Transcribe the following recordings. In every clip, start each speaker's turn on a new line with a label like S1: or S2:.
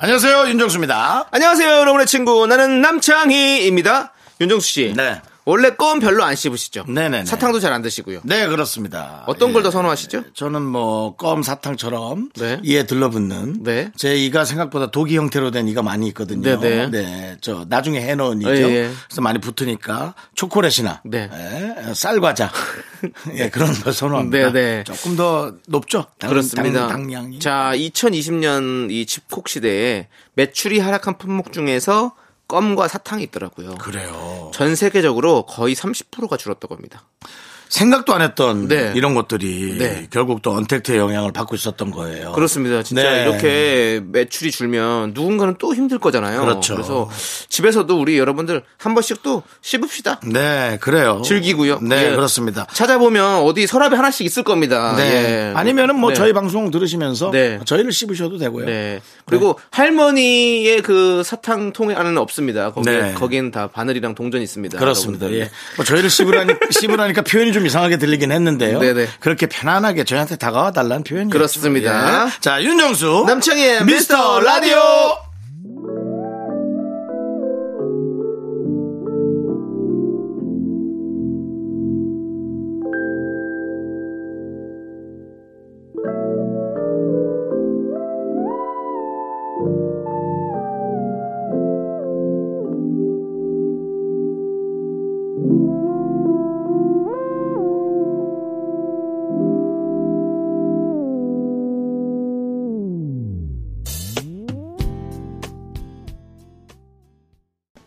S1: 안녕하세요 윤정수입니다.
S2: 안녕하세요, 여러분의 친구. 나는 남창희입니다. 윤정수 씨.
S1: 네.
S2: 원래 껌 별로 안 씹으시죠?
S1: 네네네.
S2: 사탕도 잘 안 드시고요.
S1: 네 그렇습니다.
S2: 어떤
S1: 예.
S2: 걸더 선호하시죠?
S1: 저는 뭐 껌 사탕처럼
S2: 네.
S1: 이에 들러붙는
S2: 네.
S1: 제 이가 생각보다 독이 형태로 된 이가 많이 있거든요.
S2: 네네.
S1: 네, 저 나중에 해놓은 이죠.
S2: 예, 예.
S1: 그래서 많이 붙으니까 초콜릿이나
S2: 네.
S1: 예, 쌀과자 예, 그런 걸 선호합니다.
S2: 네네.
S1: 조금 더 높죠. 당,
S2: 그렇습니다.
S1: 당, 당량이.
S2: 자, 2020년 이 집콕 시대에 매출이 하락한 품목 중에서 껌과 사탕이 있더라고요.
S1: 그래요.
S2: 전 세계적으로 거의 30%가 줄었다고 합니다.
S1: 생각도 안 했던
S2: 네.
S1: 이런 것들이
S2: 네.
S1: 결국 또 언택트의 영향을 받고 있었던 거예요.
S2: 그렇습니다. 진짜
S1: 네.
S2: 이렇게 매출이 줄면 누군가는 또 힘들 거잖아요.
S1: 그렇죠.
S2: 래서 집에서도 우리 여러분들 한 번씩 또 씹읍시다.
S1: 네, 그래요.
S2: 즐기고요.
S1: 네,
S2: 예.
S1: 그렇습니다.
S2: 찾아보면 어디 서랍에 하나씩 있을 겁니다.
S1: 네.
S2: 예.
S1: 아니면은 뭐
S2: 네.
S1: 저희 방송 들으시면서
S2: 네.
S1: 저희를 씹으셔도 되고요.
S2: 네. 그리고 할머니의 그 사탕 통에 안에는 없습니다. 거기
S1: 네.
S2: 거기는 다 바늘이랑 동전 있습니다.
S1: 그렇습니다.
S2: 여러분들.
S1: 예. 뭐 저희를 씹으라니, 씹으라니까 표현이 좀 이상하게 들리긴 했는데요.
S2: 네네.
S1: 그렇게 편안하게 저희한테 다가와 달라는 표현이죠.
S2: 그렇습니다.
S1: 예. 자, 윤정수.
S2: 남창희의
S1: 미스터 라디오.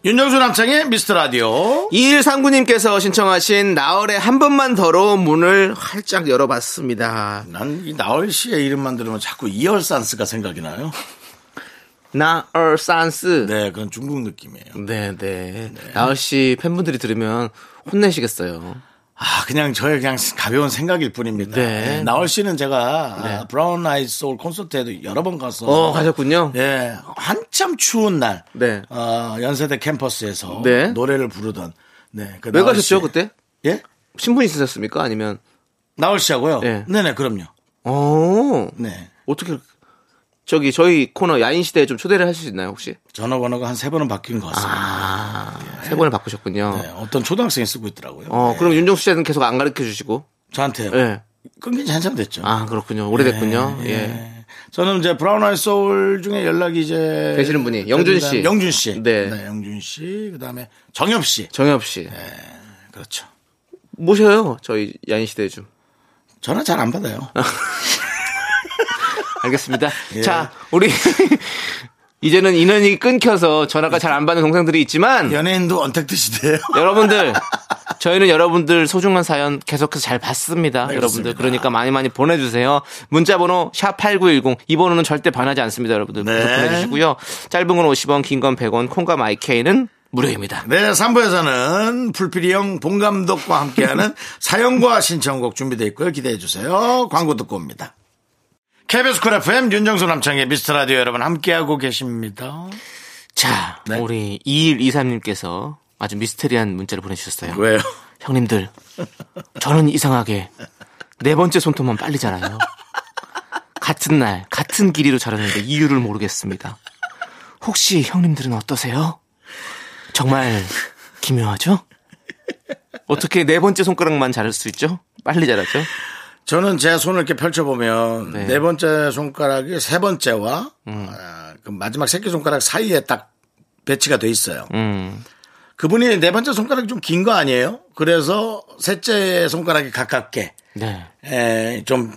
S1: 윤정수 남창희의 미스터 라디오.
S2: 2139님께서 신청하신 나얼의 한 번만 더로 문을 활짝 열어봤습니다.
S1: 난 이 나얼 씨의 이름만 들으면 자꾸 이얼산스가 생각이 나요.
S2: 나얼 산스.
S1: 네, 그런 중국 느낌이에요.
S2: 네, 네. 나얼 씨 팬분들이 들으면 혼내시겠어요.
S1: 아, 그냥 저의 그냥 가벼운 생각일 뿐입니다.
S2: 네.
S1: 네, 나얼 씨는 제가
S2: 네.
S1: 아, 브라운 아이드 소울 콘서트에도 여러 번 가서
S2: 어, 가셨군요.
S1: 예, 한참 추운 날,
S2: 네.
S1: 어, 연세대 캠퍼스에서
S2: 네.
S1: 노래를 부르던, 네, 그
S2: 왜 가셨죠,
S1: 씨.
S2: 그때?
S1: 예,
S2: 신분 있으셨습니까? 아니면,
S1: 나얼 씨하고요.
S2: 네.
S1: 네, 네, 그럼요.
S2: 어,
S1: 네,
S2: 어떻게, 저기, 저희 코너 야인 시대에 좀 초대를 하실 수 있나요, 혹시?
S1: 전화번호가 한 세 번은 바뀐 것 같습니다.
S2: 아, 세 번을 바꾸셨군요.
S1: 네, 어떤 초등학생이 쓰고 있더라고요.
S2: 어,
S1: 네.
S2: 그럼 윤정수 씨는 계속 안 가르쳐 주시고.
S1: 저한테요.
S2: 예.
S1: 끊긴 지 한참 됐죠.
S2: 아, 그렇군요. 오래됐군요.
S1: 네,
S2: 예.
S1: 네. 저는 이제 브라운 아이 소울 중에 연락이 이제
S2: 되시는 분이 영준 씨.
S1: 영준 씨.
S2: 네.
S1: 영준 씨. 그다음에 정엽 씨.
S2: 정엽 씨.
S1: 그렇죠.
S2: 모셔요. 저희 야인 시대에 좀.
S1: 전화 잘 안 받아요.
S2: 알겠습니다.
S1: 예.
S2: 자, 우리 이제는 인연이 끊겨서 전화가 잘 안 받는 동생들이 있지만
S1: 연예인도 언택트 시대예요.
S2: 여러분들 저희는 여러분들 소중한 사연 계속해서 잘 받습니다.
S1: 네,
S2: 여러분들. 그러니까 많이 많이 보내주세요. 문자번호 샵 #8910 이 번호는 절대 반하지 않습니다. 여러분들
S1: 네.
S2: 보내주시고요. 짧은 건 50원, 긴 건 100원, 콩과 마이케이는 무료입니다.
S1: 네, 3부에서는 봉필이형 봉 감독과 함께하는 사연과 신청곡 준비되어 있고요. 기대해 주세요. 광고 듣고 옵니다. KBS 쿨 FM 윤정수 남창희의 미스터 라디오 여러분 함께하고 계십니다.
S2: 자,
S1: 네.
S2: 우리 2123님께서 아주 미스테리한 문자를 보내주셨어요.
S1: 왜요?
S2: 형님들, 저는 이상하게 네 번째 손톱만 빨리 자라요. 같은 날, 같은 길이로 자랐는데 이유를 모르겠습니다. 혹시 형님들은 어떠세요? 정말 기묘하죠? 어떻게 네 번째 손가락만 자랄 수 있죠? 빨리 자라죠?
S1: 저는 제 손을 이렇게 펼쳐보면
S2: 네.
S1: 네, 번째 손가락이 세 번째와 아, 그 마지막 새끼 손가락 사이에 딱 배치가 돼 있어요.
S2: 음,
S1: 그분이 네 번째 손가락이 좀 긴 거 아니에요? 그래서 셋째 손가락이 가깝게
S2: 네.
S1: 에, 좀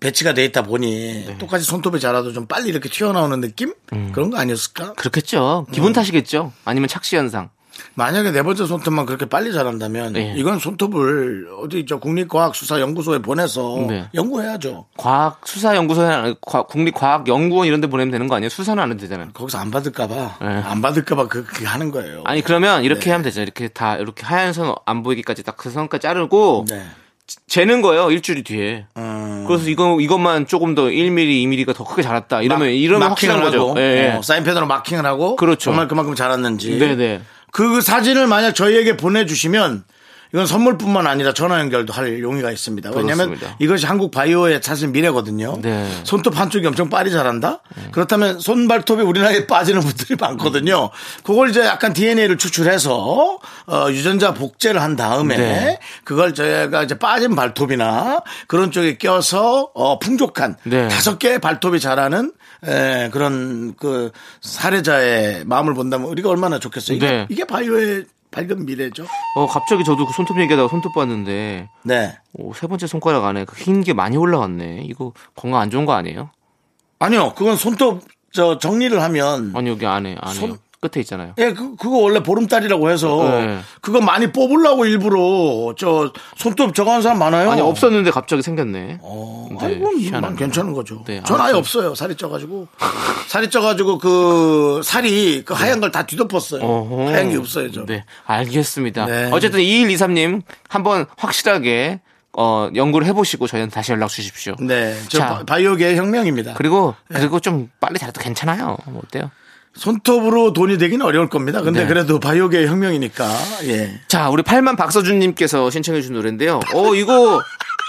S1: 배치가 돼 있다 보니 똑같이 손톱이 자라도 좀 빨리 이렇게 튀어나오는 느낌? 그런 거 아니었을까?
S2: 그렇겠죠. 기분 탓이겠죠. 아니면 착시 현상.
S1: 만약에 네 번째 손톱만 그렇게 빨리 자란다면
S2: 네.
S1: 이건 손톱을 어디 저 국립과학수사연구소에 보내서
S2: 네.
S1: 연구해야죠.
S2: 과학 수사 연구소나 국립과학연구원 이런 데 보내면 되는 거 아니에요? 수사는 안 해도 되잖아요.
S1: 거기서 안 받을까봐
S2: 네.
S1: 안 받을까봐 그- 그렇게 하는 거예요.
S2: 아니 그러면 이렇게
S1: 네.
S2: 하면 되죠. 이렇게 다 이렇게 하얀 선 안 보이기까지 딱 그 선까지 자르고
S1: 네.
S2: 재는 거예요. 일주일 뒤에.
S1: 음,
S2: 그래서 이거 이것만 조금 더 1mm, 2mm가 더 크게 자랐다. 이러면 이러면 확실한
S1: 마킹을
S2: 거죠.
S1: 하고,
S2: 예.
S1: 어, 사인펜으로 마킹을 하고
S2: 그렇죠.
S1: 정말 그만큼 자랐는지
S2: 네네.
S1: 그 사진을 만약 저희에게 보내주시면 이건 선물뿐만 아니라 전화 연결도 할 용의가 있습니다. 왜냐하면
S2: 그렇습니다.
S1: 이것이 한국 바이오의 사실 미래거든요.
S2: 네.
S1: 손톱 한쪽이 엄청 빨리 자란다? 그렇다면 손발톱이 우리나라에 빠지는 분들이 많거든요. 그걸 이제 약간 DNA를 추출해서 어, 유전자 복제를 한 다음에
S2: 네.
S1: 그걸 저희가 이제 빠진 발톱이나 그런 쪽에 껴서 어, 풍족한
S2: 네.
S1: 다섯 개의 발톱이 자라는 에, 그런 그 사례자의 마음을 본다면 우리가 얼마나 좋겠어요. 이게,
S2: 네.
S1: 이게 바이오의 밝은 미래죠.
S2: 어 갑자기 저도 그 손톱 얘기하다가 손톱 봤는데
S1: 네.
S2: 오, 세 번째 손가락 안에 그 흰 게 많이 올라왔네. 이거 건강 안 좋은 거 아니에요?
S1: 아니요. 그건 손톱 저 정리를 하면
S2: 아니 여기 안에 안에
S1: 손-
S2: 끝에 있잖아요.
S1: 예, 그, 그거 원래 보름달이라고 해서
S2: 네.
S1: 그거 많이 뽑으려고 일부러 저 손톱 저거 하는 사람 많아요.
S2: 아니 없었는데 갑자기 생겼네.
S1: 어,
S2: 네,
S1: 아니, 그럼. 괜찮은 거죠.
S2: 네,
S1: 전 아예. 없어요. 살이 쪄가지고. 살이 쪄가지고 그 살이 그 하얀 걸 다 뒤덮었어요.
S2: 어허.
S1: 하얀 게 없어요, 저.
S2: 네, 알겠습니다.
S1: 네.
S2: 어쨌든 2123님 한번 확실하게 어, 연구를 해보시고 저희한테 다시 연락 주십시오.
S1: 네. 저
S2: 자.
S1: 바- 바이오계의 혁명입니다.
S2: 그리고 그리고 좀 빨리 자라도 괜찮아요. 뭐 어때요?
S1: 손톱으로 돈이 되기는 어려울 겁니다. 근데
S2: 네.
S1: 그래도 바이오계의 혁명이니까. 예.
S2: 자, 우리 팔만 박서준님께서 신청해 주신 노래인데요. 어, 이거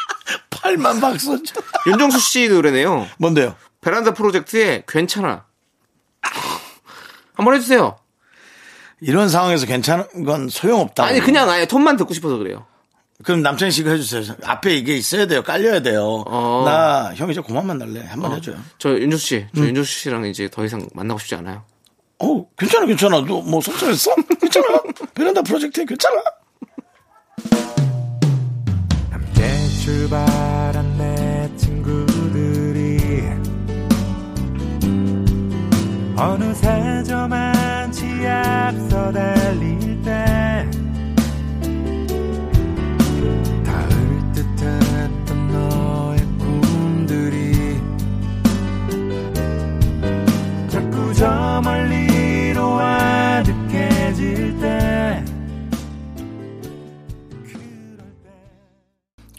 S1: 8만 박수.
S2: 윤정수 씨 노래네요.
S1: 뭔데요?
S2: 베란다 프로젝트의 괜찮아. 한번 해주세요.
S1: 이런 상황에서 괜찮은 건 소용없다.
S2: 아니 그냥 아예 톤만 듣고 싶어서 그래요.
S1: 그럼 남창희 씨가 해주세요. 앞에 이게 있어야 돼요. 깔려야 돼요.
S2: 어.
S1: 나 형 이제 그만 만날래. 한번 해줘요.
S2: 저 윤정수 씨, 저 윤정수 씨랑 이제 더 이상 만나고 싶지 않아요.
S1: 어, 괜찮아, 괜찮아. 너 뭐 속상했어? 괜찮아. 베란다 프로젝트에 괜찮아.
S3: 함께 출발한 내 친구들이 어느새 저만치 앞서 달릴 때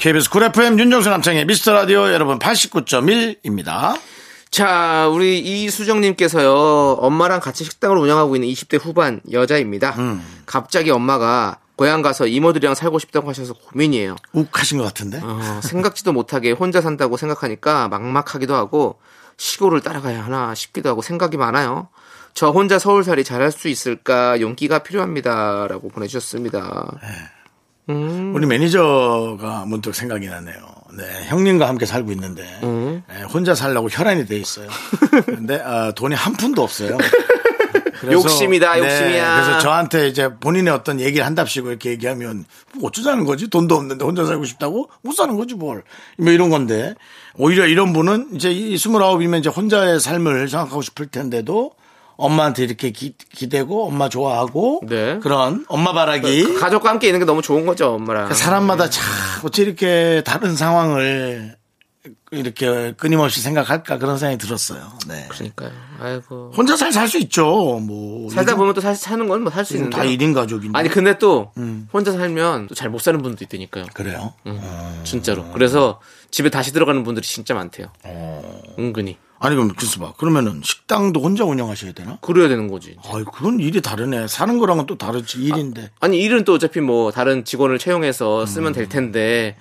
S1: KBS 쿨 FM 윤정수 남창희의 미스터 라디오 여러분 89.1입니다.
S2: 자, 우리 이수정님께서요, 엄마랑 같이 식당을 운영하고 있는 20대 후반 여자입니다. 갑자기 엄마가 고향 가서 이모들이랑 살고 싶다고 하셔서 고민이에요.
S1: 욱하신 것 같은데.
S2: 어, 생각지도 못하게 혼자 산다고 생각하니까 막막하기도 하고 시골을 따라가야 하나 싶기도 하고 생각이 많아요. 저 혼자 서울살이 잘할 수 있을까 용기가 필요합니다라고 보내주셨습니다. 음.
S1: 우리 매니저가 문득 생각이 나네요. 네, 형님과 함께 살고 있는데
S2: 음.
S1: 네, 혼자 살려고 혈안이 돼 있어요. 근데 아, 돈이 한 푼도 없어요. 그래서-
S2: 욕심이다,
S1: 네,
S2: 욕심이야.
S1: 그래서 저한테 이제 본인의 어떤 얘기를 한답시고 이렇게 얘기하면 뭐 어쩌자는 거지? 돈도 없는데 혼자 살고 싶다고? 못 사는 거지 뭘. 뭐 이런 건데 오히려 이런 분은 이제 이 스물아홉이면 이제 혼자의 삶을 생각하고 싶을 텐데도 엄마한테 이렇게 기, 기대고 엄마 좋아하고
S2: 네.
S1: 그런 엄마 바라기
S2: 가족과 함께 있는 게 너무 좋은 거죠, 엄마랑.
S1: 그러니까 사람마다 참 어찌 이렇게 다른 상황을 이렇게 끊임없이 생각할까 그런 생각이 들었어요. 네.
S2: 그러니까요. 아이고.
S1: 혼자 잘 살 수 있죠. 뭐
S2: 살다 보면 또 사, 사는 건 뭐 살 수 있는데.
S1: 다 1인 가족인데.
S2: 아니 근데 또
S1: 음.
S2: 혼자 살면 또 잘 못 사는 분도 있다니까요.
S1: 그래요.
S2: 진짜로. 그래서 집에 다시 들어가는 분들이 진짜 많대요.
S1: 어.
S2: 은근히.
S1: 아니 그럼 봐. 그러면은 식당도 혼자 운영하셔야 되나?
S2: 그래야 되는 거지.
S1: 아이 그건 일이 다르네. 사는 거랑은 또 다르지 일인데.
S2: 아 니 일은 또 어차피 뭐 다른 직원을 채용해서 쓰면
S1: 음.
S2: 될 텐데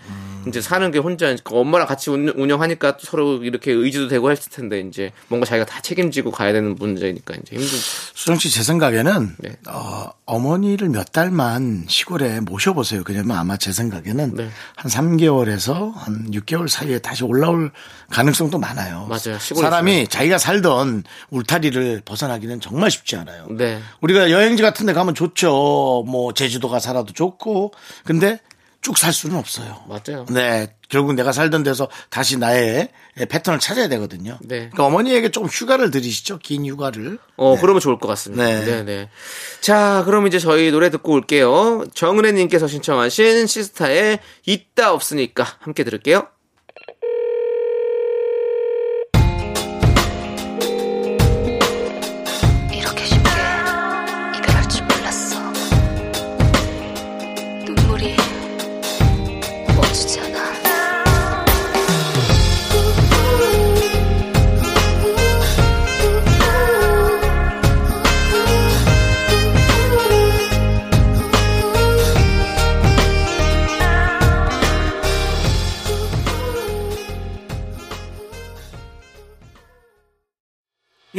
S2: 이제 사는 게 혼자 그 엄마랑 같이 운- 운영하니까 또 서로 이렇게 의지도 되고 했을 텐데 이제 뭔가 자기가 다 책임지고 가야 되는 문제니까 이제 힘들죠.
S1: 수정 씨 제 생각에는
S2: 네.
S1: 어, 어머니를 몇 달만 시골에 모셔보세요. 그러면 아마 제 생각에는
S2: 네.
S1: 한 3개월에서 한 6개월 사이에 다시 올라올 가능성도 많아요.
S2: 맞아요.
S1: 사람이
S2: 있으면.
S1: 자기가 살던 울타리를 벗어나기는 정말 쉽지 않아요.
S2: 네.
S1: 우리가 여행지 같은 데 가면 좋죠. 뭐 제주도 가 살아도 좋고. 근데 쭉 살 수는 없어요.
S2: 맞아요.
S1: 네. 결국 내가 살던 데서 다시 나의 패턴을 찾아야 되거든요.
S2: 네.
S1: 그러니까 어머니에게 조금 휴가를 들이시죠. 긴 휴가를.
S2: 어, 그러면 좋을 것 같습니다.
S1: 네.
S2: 네. 네, 자, 그럼 이제 저희 노래 듣고 올게요. 정은혜님께서 신청하신 시스타의 있다 없으니까 함께 들을게요.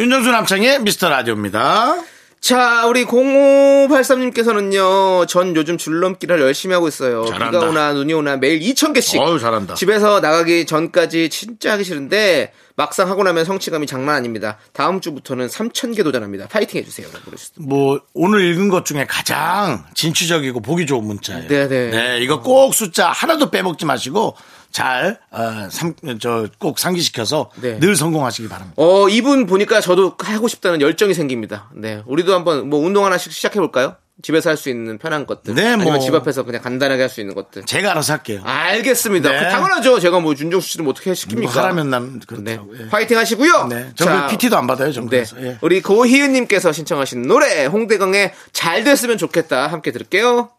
S1: 윤정수 남창의 미스터 라디오입니다.
S2: 자, 우리 0583님께서는요, 전 요즘 줄넘기를 열심히 하고 있어요.
S1: 잘한다.
S2: 비가 오나 눈이 오나 매일 2,000개씩.
S1: 어우, 잘한다.
S2: 집에서 나가기 전까지 진짜 하기 싫은데, 막상 하고 나면 성취감이 장난 아닙니다. 다음 주부터는 3,000개 도전합니다. 파이팅 해주세요.
S1: 뭐 오늘 읽은 것 중에 가장 진취적이고 보기 좋은 문자예요.
S2: 네, 네.
S1: 이거 꼭 숫자 하나도 빼먹지 마시고 잘, 어, 삼, 저, 꼭 상기시켜서
S2: 네.
S1: 늘 성공하시기 바랍니다.
S2: 어, 이분 보니까 저도 하고 싶다는 열정이 생깁니다. 네. 우리도 한번 뭐 운동 하나씩 시작해볼까요? 집에서 할 수 있는 편한 것들.
S1: 네,
S2: 아니면
S1: 뭐.
S2: 집 앞에서 그냥 간단하게 할 수 있는 것들.
S1: 제가 알아서 할게요.
S2: 알겠습니다.
S1: 네.
S2: 그 당연하죠. 제가 뭐 윤정수 씨를 뭐 어떻게 시킵니까?
S1: 누가 하라면 남,
S2: 네.
S1: 그렇다고. 예.
S2: 파이팅 하시고요.
S1: 네. 정글 PT도 안 받아요,
S2: 네.
S1: 정글에서. 예.
S2: 우리 고희은님께서 신청하신 노래 홍대광의 잘 됐으면 좋겠다 함께 들을게요.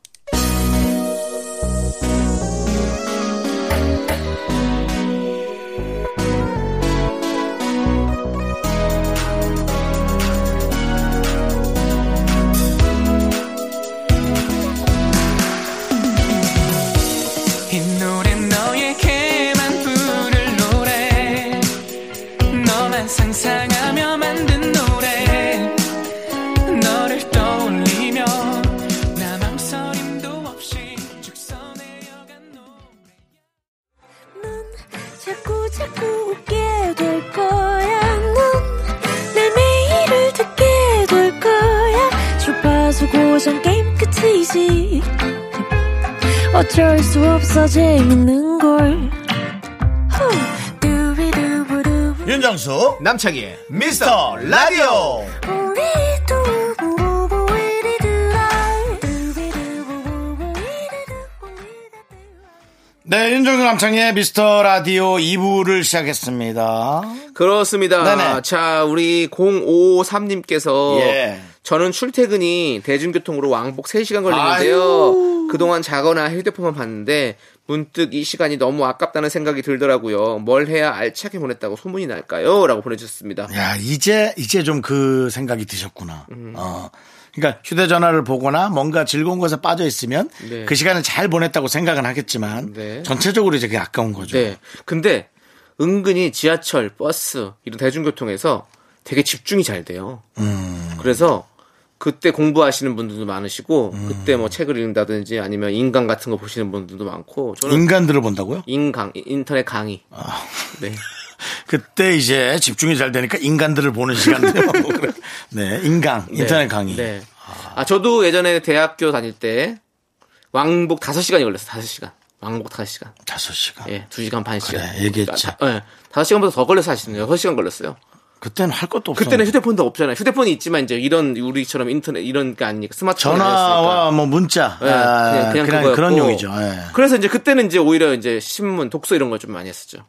S4: 어쩔 수 없어 재밌는 걸.
S1: 윤정수,
S2: 남창희의
S1: 미스터 라디오. 네, 윤정수 남창의 미스터 라디오 2부를 시작했습니다.
S2: 그렇습니다.
S1: 네네.
S2: 자, 우리 0553님께서
S1: 예.
S2: 저는 출퇴근이 대중교통으로 왕복 3시간 걸리는데요. 그동안 자거나 휴대폰만 봤는데 문득 이 시간이 너무 아깝다는 생각이 들더라고요. 뭘 해야 알차게 보냈다고 소문이 날까요? 라고 보내주셨습니다.
S1: 야, 이제, 이제 좀 그 생각이 드셨구나.
S2: 음.
S1: 어. 그러니까 휴대전화를 보거나 뭔가 즐거운 것에 빠져 있으면
S2: 네.
S1: 그 시간을 잘 보냈다고 생각은 하겠지만
S2: 네.
S1: 전체적으로 이제 그게 아까운 거죠.
S2: 네. 근데 은근히 지하철, 버스, 이런 대중교통에서 되게 집중이 잘 돼요.
S1: 음.
S2: 그래서 그때 공부하시는 분들도 많으시고,
S1: 음.
S2: 그때 뭐 책을 읽는다든지 아니면 인강 같은 거 보시는 분들도 많고, 저는
S1: 인간들을 본다고요?
S2: 인강, 인터넷 강의.
S1: 아.
S2: 네.
S1: 그때 이제 집중이 잘 되니까 인간들을 보는 시간들. 네, 인강, 인터넷
S2: 네.
S1: 강의.
S2: 네. 아, 저도 예전에 대학교 다닐 때 왕복 5시간이 걸렸어요. 5시간. 왕복 5시간.
S1: 다섯 시간.
S2: 예, 2시간 반 시간.
S1: 그래, 얘기했지.
S2: 다- 예. 5시간보다 더 걸려서 하시는 6시간 걸렸어요.
S1: 그때는 할 것도 없어.
S2: 그때는 휴대폰도 없잖아요. 휴대폰이 있지만 이제 이런 우리처럼 인터넷 이런 게 아니니까 스마트폰이
S1: 전화와. 뭐 문자.
S2: 예,
S1: 아,
S2: 그냥, 그냥.
S1: 그런 용이죠. 예.
S2: 그래서 이제 그때는 이제 오히려 이제 신문, 독서 이런 걸 좀 많이 했었죠.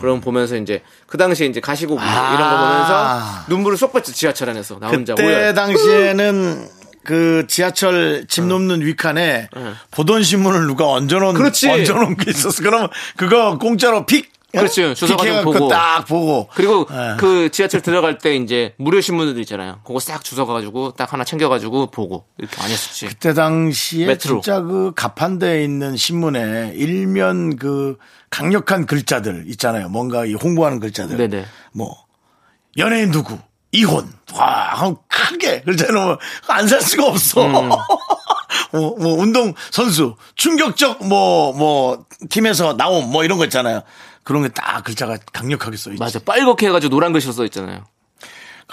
S2: 그럼 보면서 이제 그 당시에 이제 가시고기
S1: 음. 아.
S2: 이런 거 보면서 눈물을 쏙 봤죠 지하철 안에서 나 혼자
S1: 그때
S2: 오열.
S1: 당시에는 그 지하철 집 넘는 위칸에 보던 신문을 누가 얹어놓은
S2: 그렇지.
S1: 얹어놓은 게 있었어. 그러면 그거 공짜로 픽.
S2: 그렇지. 주소가 좀
S1: 픽해갖고
S2: 보고.
S1: 딱 보고.
S2: 그리고
S1: 예.
S2: 그 지하철 들어갈 때 이제 무료 신문들 있잖아요. 그거 싹 주워가지고 딱 하나 챙겨가지고 보고 이렇게 많이 했었지.
S1: 그때 당시에
S2: 메트로.
S1: 진짜 그 가판대에 있는 신문에 일면 그 강력한 글자들 있잖아요. 뭔가 이 홍보하는 글자들.
S2: 네네.
S1: 뭐 연예인 누구 이혼 와 크게 글자 놓으면 안살 수가 없어.
S2: 음.
S1: 뭐, 뭐 운동 선수 충격적 뭐뭐 팀에서 나옴 뭐 이런 거 있잖아요. 그런 게 딱 글자가 강력하게 써 있지.
S2: 맞아. 빨갛게 해가지고 노란 글씨로 써 있잖아요.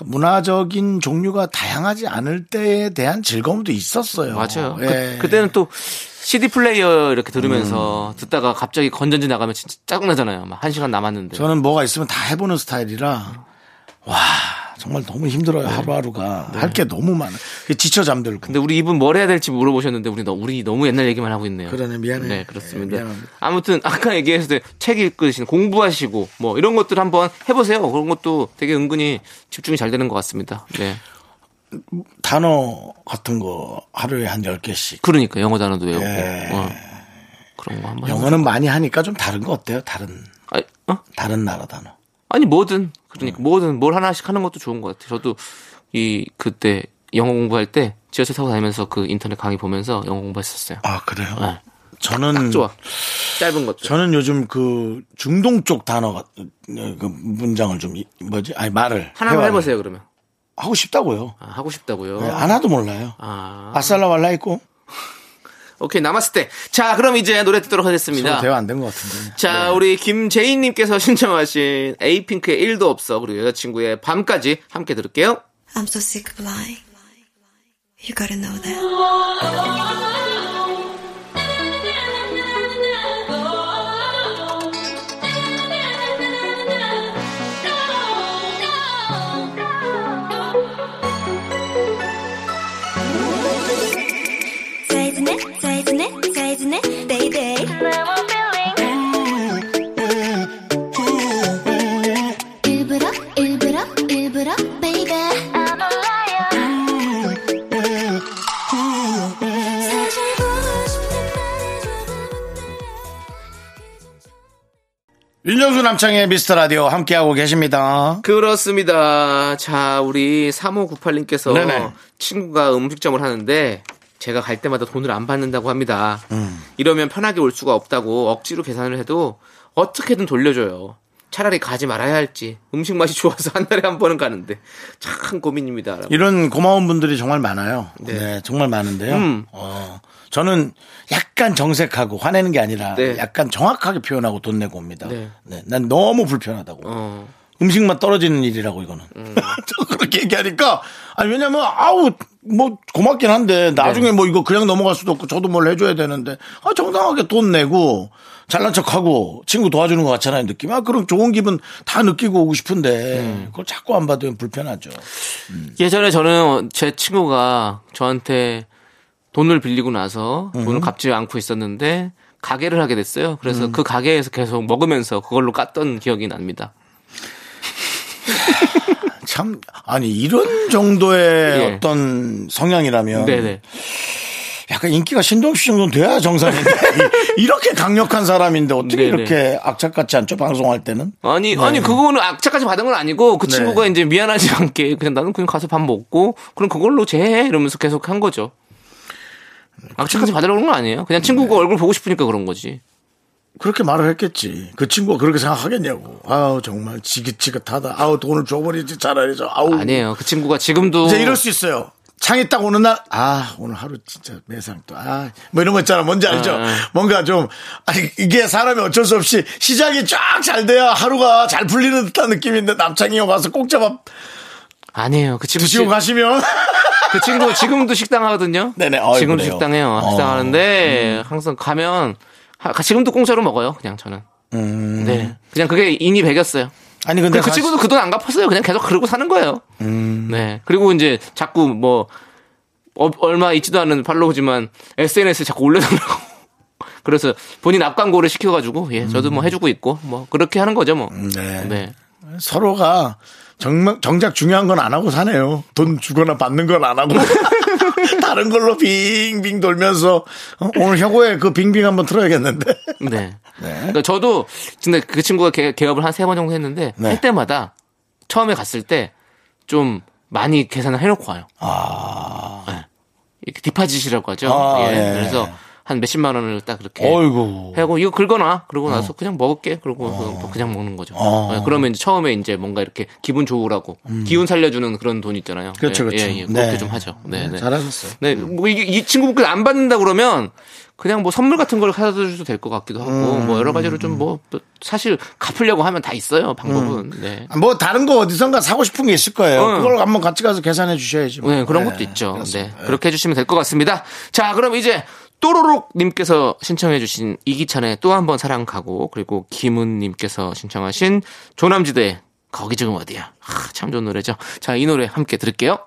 S1: 문화적인 종류가 다양하지 않을 때에 대한 즐거움도 있었어요.
S2: 맞아요.
S1: 예.
S2: 그, 때는또 CD 플레이어 이렇게 들으면서 듣다가 갑자기 건전지 나가면 진짜 짜증나잖아요. 막 한 시간 남았는데.
S1: 저는 뭐가 있으면 다 해보는 스타일이라 와 정말 너무 힘들어요 하루하루가 할 게 너무 많아. 지쳐 잠들고.
S2: 근데 우리 이분 뭘 해야 될지 물어보셨는데 우리 너, 우리 너무 옛날 얘기만 하고 있네요.
S1: 그러네, 미안해.
S2: 네, 그렇습니다.
S1: 네, 미안합니다.
S2: 아무튼 아까 얘기했을 때 책 읽으시는 공부하시고 뭐 이런 것들 한번 해보세요. 그런 것도 되게 은근히 집중이 잘 되는 것 같습니다. 네.
S1: 단어 같은 거 하루에 한 10개씩.
S2: 그러니까 영어 단어도 외우고
S1: 예.
S2: 어. 그런 거 한번.
S1: 영어는 많이 하니까 좀 다른 거 어때요? 다른
S2: 아니, 어?
S1: 다른 나라 단어.
S2: 아니 뭐든
S1: 음.
S2: 그러니까 뭐든 뭘 하나씩 하는 것도 좋은 것 같아요. 저도 이 그때 영어 공부할 때 지하철 타고 다니면서 그 인터넷 강의 보면서 영어 공부했었어요.
S1: 아 그래요?
S2: 네.
S1: 저는
S2: 좋아. 짧은 것들.
S1: 저는 요즘 그 중동 쪽 단어가 그 문장을 좀 이- 뭐지? 아니 말을
S2: 하나만
S1: 회화를
S2: 해보세요 그러면.
S1: 하고 싶다고요.
S2: 아, 하고 싶다고요.
S1: 네, 하나도 몰라요.
S2: 아,
S1: 아살라말라 있고
S2: 오케이 남았을 때. 자, 그럼 이제 노래 듣도록 하겠습니다.
S1: 대화 안 된 것 같은데.
S2: 자, 우리 김재인님께서 신청하신 에이핑크의 1도 없어 그리고 여자친구의 밤까지 함께 들을게요.
S4: I'm so sick of lying. You gotta know that.
S1: 윤정수 남창의 미스터 라디오 함께하고 계십니다.
S2: 그렇습니다. 자, 우리 3598님께서
S1: 네네.
S2: 친구가 음식점을 하는데 제가 갈 때마다 돈을 안 받는다고 합니다.
S1: 음.
S2: 이러면 편하게 올 수가 없다고 억지로 계산을 해도 어떻게든 돌려줘요. 차라리 가지 말아야 할지 음식 맛이 좋아서 한 달에 한 번은 가는데 참 고민입니다.
S1: 이런 고마운 분들이 정말 많아요. 네,
S2: 네.
S1: 정말 많은데요.
S2: 음.
S1: 어, 저는 약간 정색하고 화내는 게 아니라
S2: 네.
S1: 약간 정확하게 표현하고 돈 내고 옵니다.
S2: 네.
S1: 네, 난 너무 불편하다고.
S2: 어,
S1: 음식만 떨어지는 일이라고 이거는.
S2: 음.
S1: 저 그렇게 얘기하니까 아니 왜냐면 아우 뭐 고맙긴 한데
S2: 네.
S1: 나중에 뭐 이거 그냥 넘어갈 수도 없고 저도 뭘 해줘야 되는데 아 정당하게 돈 내고 잘난 척하고 친구 도와주는 것 같잖아요 느낌. 아 그럼 좋은 기분 다 느끼고 오고 싶은데
S2: 음.
S1: 그걸 자꾸 안 받으면 불편하죠.
S2: 예전에 저는 제 친구가 저한테 돈을 빌리고 나서
S1: 음.
S2: 돈을 갚지 않고 있었는데 가게를 하게 됐어요. 그래서
S1: 음.
S2: 그 가게에서 계속 먹으면서 그걸로 깠던 기억이 납니다.
S1: 참 아니 이런 정도의
S2: 예.
S1: 어떤 성향이라면
S2: 네네.
S1: 약간 인기가 신동씨 정도는 돼야 정상인데 이- 이렇게 강력한 사람인데 어떻게
S2: 네네.
S1: 이렇게 악착 같지 않죠 방송할 때는?
S2: 아니,
S1: 네.
S2: 아니, 그거는 악착까지 받은 건 아니고, 그
S1: 네.
S2: 친구가 이제 미안하지 않게, 그냥 나는 그냥 가서 밥 먹고, 그럼 그걸로 제해 이러면서 계속 한 거죠. 악착까지 받으려고 그런 건 아니에요. 그냥 친구가
S1: 네.
S2: 얼굴 보고 싶으니까 그런 거지.
S1: 그렇게 말을 했겠지. 그 친구가 그렇게 생각하겠냐고. 아우 정말 지긋지긋하다. 아우 돈을 줘버리지 차라리 저. 아우.
S2: 아니에요. 그 친구가 지금도.
S1: 이제 이럴 수 있어요. 창이 딱 오는 날, 아, 오늘 하루 진짜 매상 또, 아, 뭐 이런 거 있잖아. 뭔지 알죠?
S2: 아, 아.
S1: 뭔가 좀, 아니, 이게 사람이 어쩔 수 없이 시작이 쫙 잘 돼야 하루가 잘 풀리는 듯한 느낌인데 남창이 형 가서 꼭 잡아
S2: 아니에요. 그 친구.
S1: 드시고 가시면.
S2: 그 친구 지금도 식당 하거든요.
S1: 네네, 어이,
S2: 지금도
S1: 그래요.
S2: 식당해요.
S1: 어.
S2: 식당 하는데 항상 가면 하- 지금도 공짜로 먹어요. 그냥 저는.
S1: 음.
S2: 네. 그냥 그게 인이 배겼어요.
S1: 아니, 근데
S2: 그 친구도 그 돈 안 갚았어요. 그냥 계속 그러고 사는 거예요.
S1: 음.
S2: 네. 그리고 이제 자꾸 뭐 어- 얼마 있지도 않은 팔로우지만 SNS에 자꾸 올려달라고. 그래서 본인 앞 광고를 시켜가지고 예 저도 뭐 해주고 있고 뭐 그렇게 하는 거죠 뭐.
S1: 음. 네.
S2: 네.
S1: 서로가 정말 정작 중요한 건 안 하고 사네요. 돈 주거나 받는 건 안 하고 다른 걸로 빙빙 돌면서 어, 오늘 혁오의 그 빙빙 한번 틀어야겠는데.
S2: 네. 그러니까 저도 근데 그 친구가 개, 개업을 한 세 번 정도 했는데
S1: 네.
S2: 할 때마다 처음에 갔을 때 좀 많이 계산을 해놓고 와요.
S1: 아,
S2: 이렇게 디파짓이라고 하죠.
S1: 아,
S2: 예.
S1: 예.
S2: 그래서 한 몇십만 원을 딱 그렇게
S1: 어이구.
S2: 하고 이거 긁어놔. 그러고 나서 그냥 먹을게. 그러고 그냥- 그냥 먹는 거죠.
S1: 어.
S2: 네, 그러면 이제 처음에 이제 뭔가 이렇게 기분 좋으라고 기운 살려주는 그런 돈 있잖아요.
S1: 음. 그렇죠,
S2: 예,
S1: 그렇죠.
S2: 예, 예, 그것도
S1: 네.
S2: 좀 하죠. 네, 네.
S1: 잘하셨어요.
S2: 네, 뭐 이게 이 친구분께서 안 받는다 그러면 그냥 뭐 선물 같은 걸 사다 주셔도 될 것 같기도 하고
S1: 음.
S2: 뭐 여러 가지로 좀 뭐 사실 갚으려고 하면 다 있어요 방법은.
S1: 음.
S2: 네.
S1: 뭐 다른 거 어디선가 사고 싶은 게 있을 거예요.
S2: 어.
S1: 그걸 한번 같이 가서 계산해 주셔야지. 뭐.
S2: 네, 그런
S1: 네,
S2: 것도 있죠.
S1: 그렇습니다.
S2: 네. 그렇게 해주시면 될 것 같습니다. 자, 그럼 이제 또로록님께서 신청해주신 이기찬의 또 한 번 사랑 가고, 그리고 김은님께서 신청하신 조남지대 거기 지금 어디야? 아, 참 좋은 노래죠. 자, 이 노래 함께 들을게요.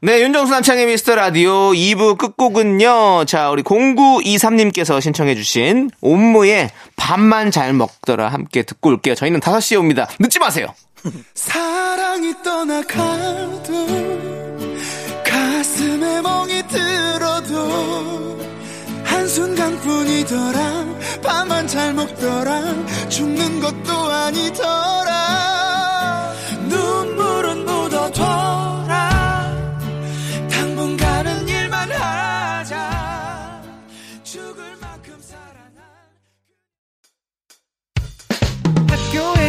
S2: 네, 윤정수 남창의 미스터 라디오 2부 끝곡은요. 자, 우리 0923님께서 신청해주신 옴무의 밥만 잘 먹더라 함께 듣고 올게요. 저희는 5시에 옵니다. 늦지 마세요.
S3: 사랑이 떠나가도 가슴에 멍이 들어도 한순간뿐이더라 밥만 잘 먹더라 죽는 것도 아니더라 눈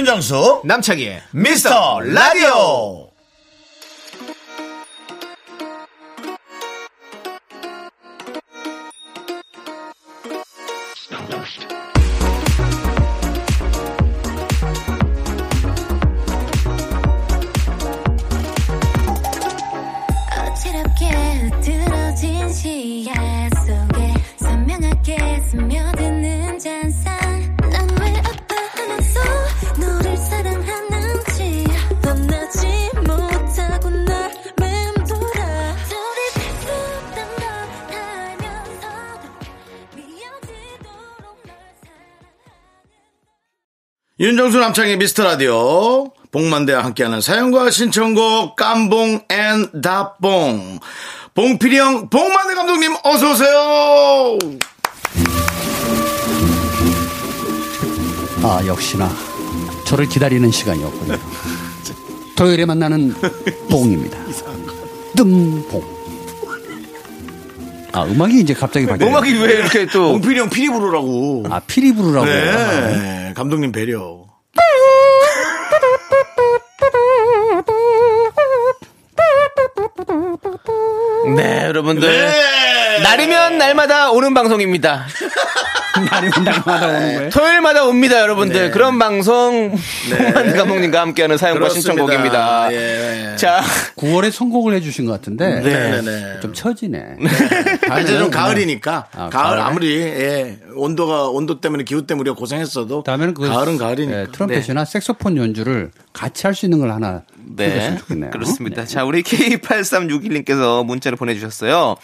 S1: 윤정수
S2: 남창희의
S1: 미스터 라디오. 윤정수 남창희의 미스터 라디오 봉만대와 함께하는 사연과 신청곡 깜봉 앤 다뽕 봉필형 봉만대 감독님 어서 오세요.
S5: 아, 역시나 저를 기다리는 시간이었군요. 토요일에 만나는 뽕입니다. 뜸뽕. 아, 음악이 이제 갑자기 바뀌네.
S2: 음악이 왜 이렇게 또
S1: 봉필형 피리 부르라고.
S5: 아, 피리 부르라고.
S1: 네, 감독님 배려.
S2: 네, 여러분들.
S1: 네.
S2: 날이면 날마다 오는 방송입니다.
S5: 날마다 오는 거예요.
S2: 토요일마다 옵니다, 여러분들. 그런 방송 홍만 감독님과 함께하는 사연과
S1: 네. 그렇습니다.
S2: 신청곡입니다.
S1: 예.
S2: 자,
S5: 9월에 선곡을 해주신 것 같은데.
S1: 네, 네.
S5: 좀 처지네.
S1: 이제 좀 가을이니까
S5: 아,
S1: 가을
S5: 가을에?
S1: 아무리 예, 온도가 온도 때문에 기후 때문에 우리가 고생했어도
S5: 다음에는 그
S1: 가을은 가을이니까.
S5: 예, 트럼펫이나 색소폰 연주를 같이 할 수 있는 걸 하나
S2: 네.
S5: 해줬으면 좋겠네요.
S2: 그렇습니다.
S5: 네.
S2: 자, 우리 K8361님께서 문자를 보내주셨어요.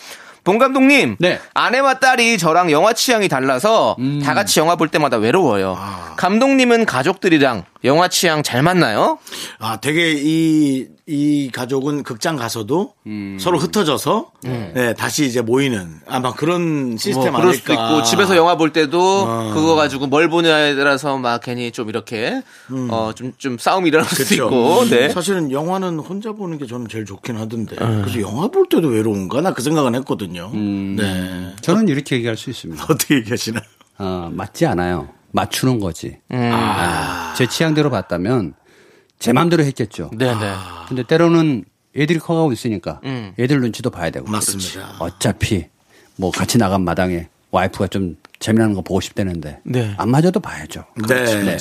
S2: 봉 감독님,
S5: 네.
S2: 아내와 딸이 저랑 영화 취향이 달라서
S5: 음.
S2: 다 같이 영화 볼 때마다 외로워요.
S1: 아.
S2: 감독님은 가족들이랑 영화 취향 잘 맞나요?
S1: 아, 되게 이, 이 가족은 극장 가서도
S2: 음.
S1: 서로 흩어져서 네, 다시 이제 모이는 아마 그런 시스템
S2: 뭐 그럴
S1: 아닐까.
S2: 수도 있고 집에서 영화 볼 때도
S1: 어.
S2: 그거 가지고 뭘 보냐에 따라서 막 괜히 좀 이렇게 어좀 좀 싸움이 일어날 수도
S1: 그렇죠.
S2: 있고. 네.
S1: 사실은 영화는 혼자 보는 게 저는 제일 좋긴 하던데. 그래서 영화 볼 때도 외로운가? 나 그 생각은 했거든요. 네.
S5: 저는 이렇게 얘기할 수 있습니다.
S1: 어떻게 얘기하시나?
S5: 어, 맞지 않아요. 맞추는 거지.
S2: 음.
S5: 아, 제 취향대로 봤다면 제 마음대로 했겠죠.
S2: 네, 네.
S5: 근데 때로는 애들이 커가고 있으니까
S2: 음.
S5: 애들 눈치도 봐야 되고.
S1: 맞습니다.
S5: 어차피 뭐 같이 나간 마당에 와이프가 좀 재미나는 거 보고 싶다는데
S2: 네.
S5: 안 맞아도 봐야죠.
S1: 네. 맞,
S5: 맞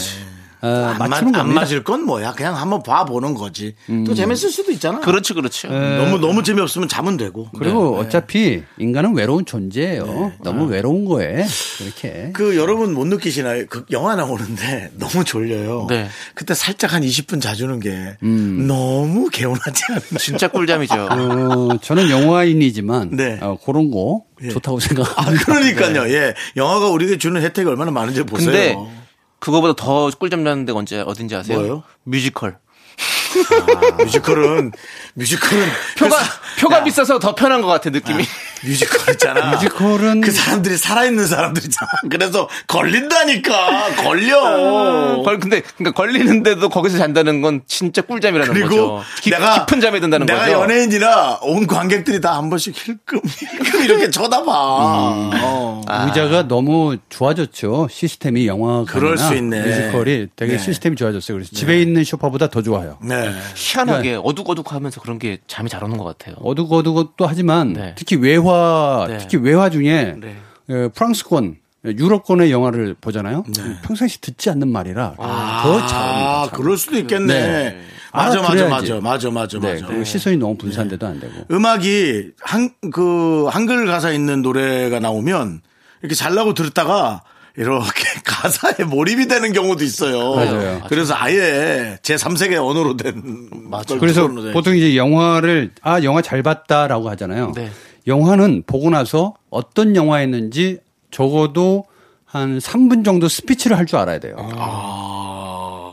S5: 추는
S1: 안
S5: 겁니다.
S1: 맞을 건 뭐야? 그냥 한번 봐보는 거지. 또 재밌을 수도 있잖아.
S2: 그렇죠, 그렇죠.
S1: 너무 너무 재미없으면 자면 되고.
S5: 그리고 어차피 인간은 외로운 존재예요. 너무 외로운 거에 이렇게.
S1: 그 여러분 못 느끼시나요? 그 영화 나오는데 너무 졸려요.
S2: 네.
S1: 그때 살짝 한 20분 자주는 게 너무 개운하지 않나요?
S2: 진짜 꿀잠이죠.
S5: 어, 저는 영화인이지만
S1: 네.
S5: 어, 그런 거
S1: 예.
S5: 좋다고
S1: 아,
S5: 생각합니다.
S1: 그러니까요. 예. 영화가 우리에게 주는 혜택이 얼마나 많은지 보세요.
S2: 그거보다 더 꿀잠 자는 데가 언제 어딘지 아세요?
S1: 뭐예요?
S2: 뮤지컬.
S1: 뮤지컬은 뮤지컬은
S2: 표가
S1: 그
S2: 표가
S1: 야.
S2: 비싸서 더 편한 것 같아 느낌이.
S1: 뮤지컬 있잖아.
S5: 뮤지컬은
S1: 그 사람들이 살아있는 사람들이잖아. 그래서 걸린다니까. 걸려.
S2: 걸 근데 그러니까 걸리는데도 거기서 잔다는 건 진짜 꿀잠이라는
S1: 그리고
S2: 거죠. 깊,
S1: 내가
S2: 깊은 잠에 든다는
S1: 내가
S2: 거죠.
S1: 연예인이라 온 관객들이 다 한 번씩 힐끔 힐끔 이렇게 쳐다봐. 어.
S5: 의자가 너무 좋아졌죠. 시스템이 영화가
S1: 그럴 수 있네.
S5: 뮤지컬이 되게
S1: 네.
S5: 시스템이 좋아졌어요. 그래서 집에 있는 소파보다 더 좋아요.
S1: 네.
S2: 희한하게 어둑어둑하면서 그런 게 잠이 잘 오는 것 같아요.
S5: 어둑어둑도 하지만
S2: 네.
S5: 특히 외화
S2: 네.
S5: 특히 외화 중에
S2: 네.
S5: 어, 프랑스권 유럽권의 영화를 보잖아요.
S1: 네.
S5: 평상시 듣지 않는 말이라 더 잘.
S1: 아, 그럴 수도 있겠네.
S5: 네.
S1: 맞아, 맞아. 맞아, 맞아, 맞아,
S5: 네,
S1: 맞아.
S5: 시선이 너무 분산돼도 안 되고.
S1: 음악이 한, 그, 한글 가사 있는 노래가 나오면 이렇게 잘나고 들었다가 이렇게 가사에 몰입이 되는 경우도 있어요.
S5: 맞아요.
S1: 그래서 아예 제 3세계 언어로 된. 걸
S5: 그래서 보통 이제 영화를 아 영화 잘 봤다라고 하잖아요.
S2: 네.
S5: 영화는 보고 나서 어떤 영화였는지 적어도 한 3분 정도 스피치를 할 줄 알아야 돼요.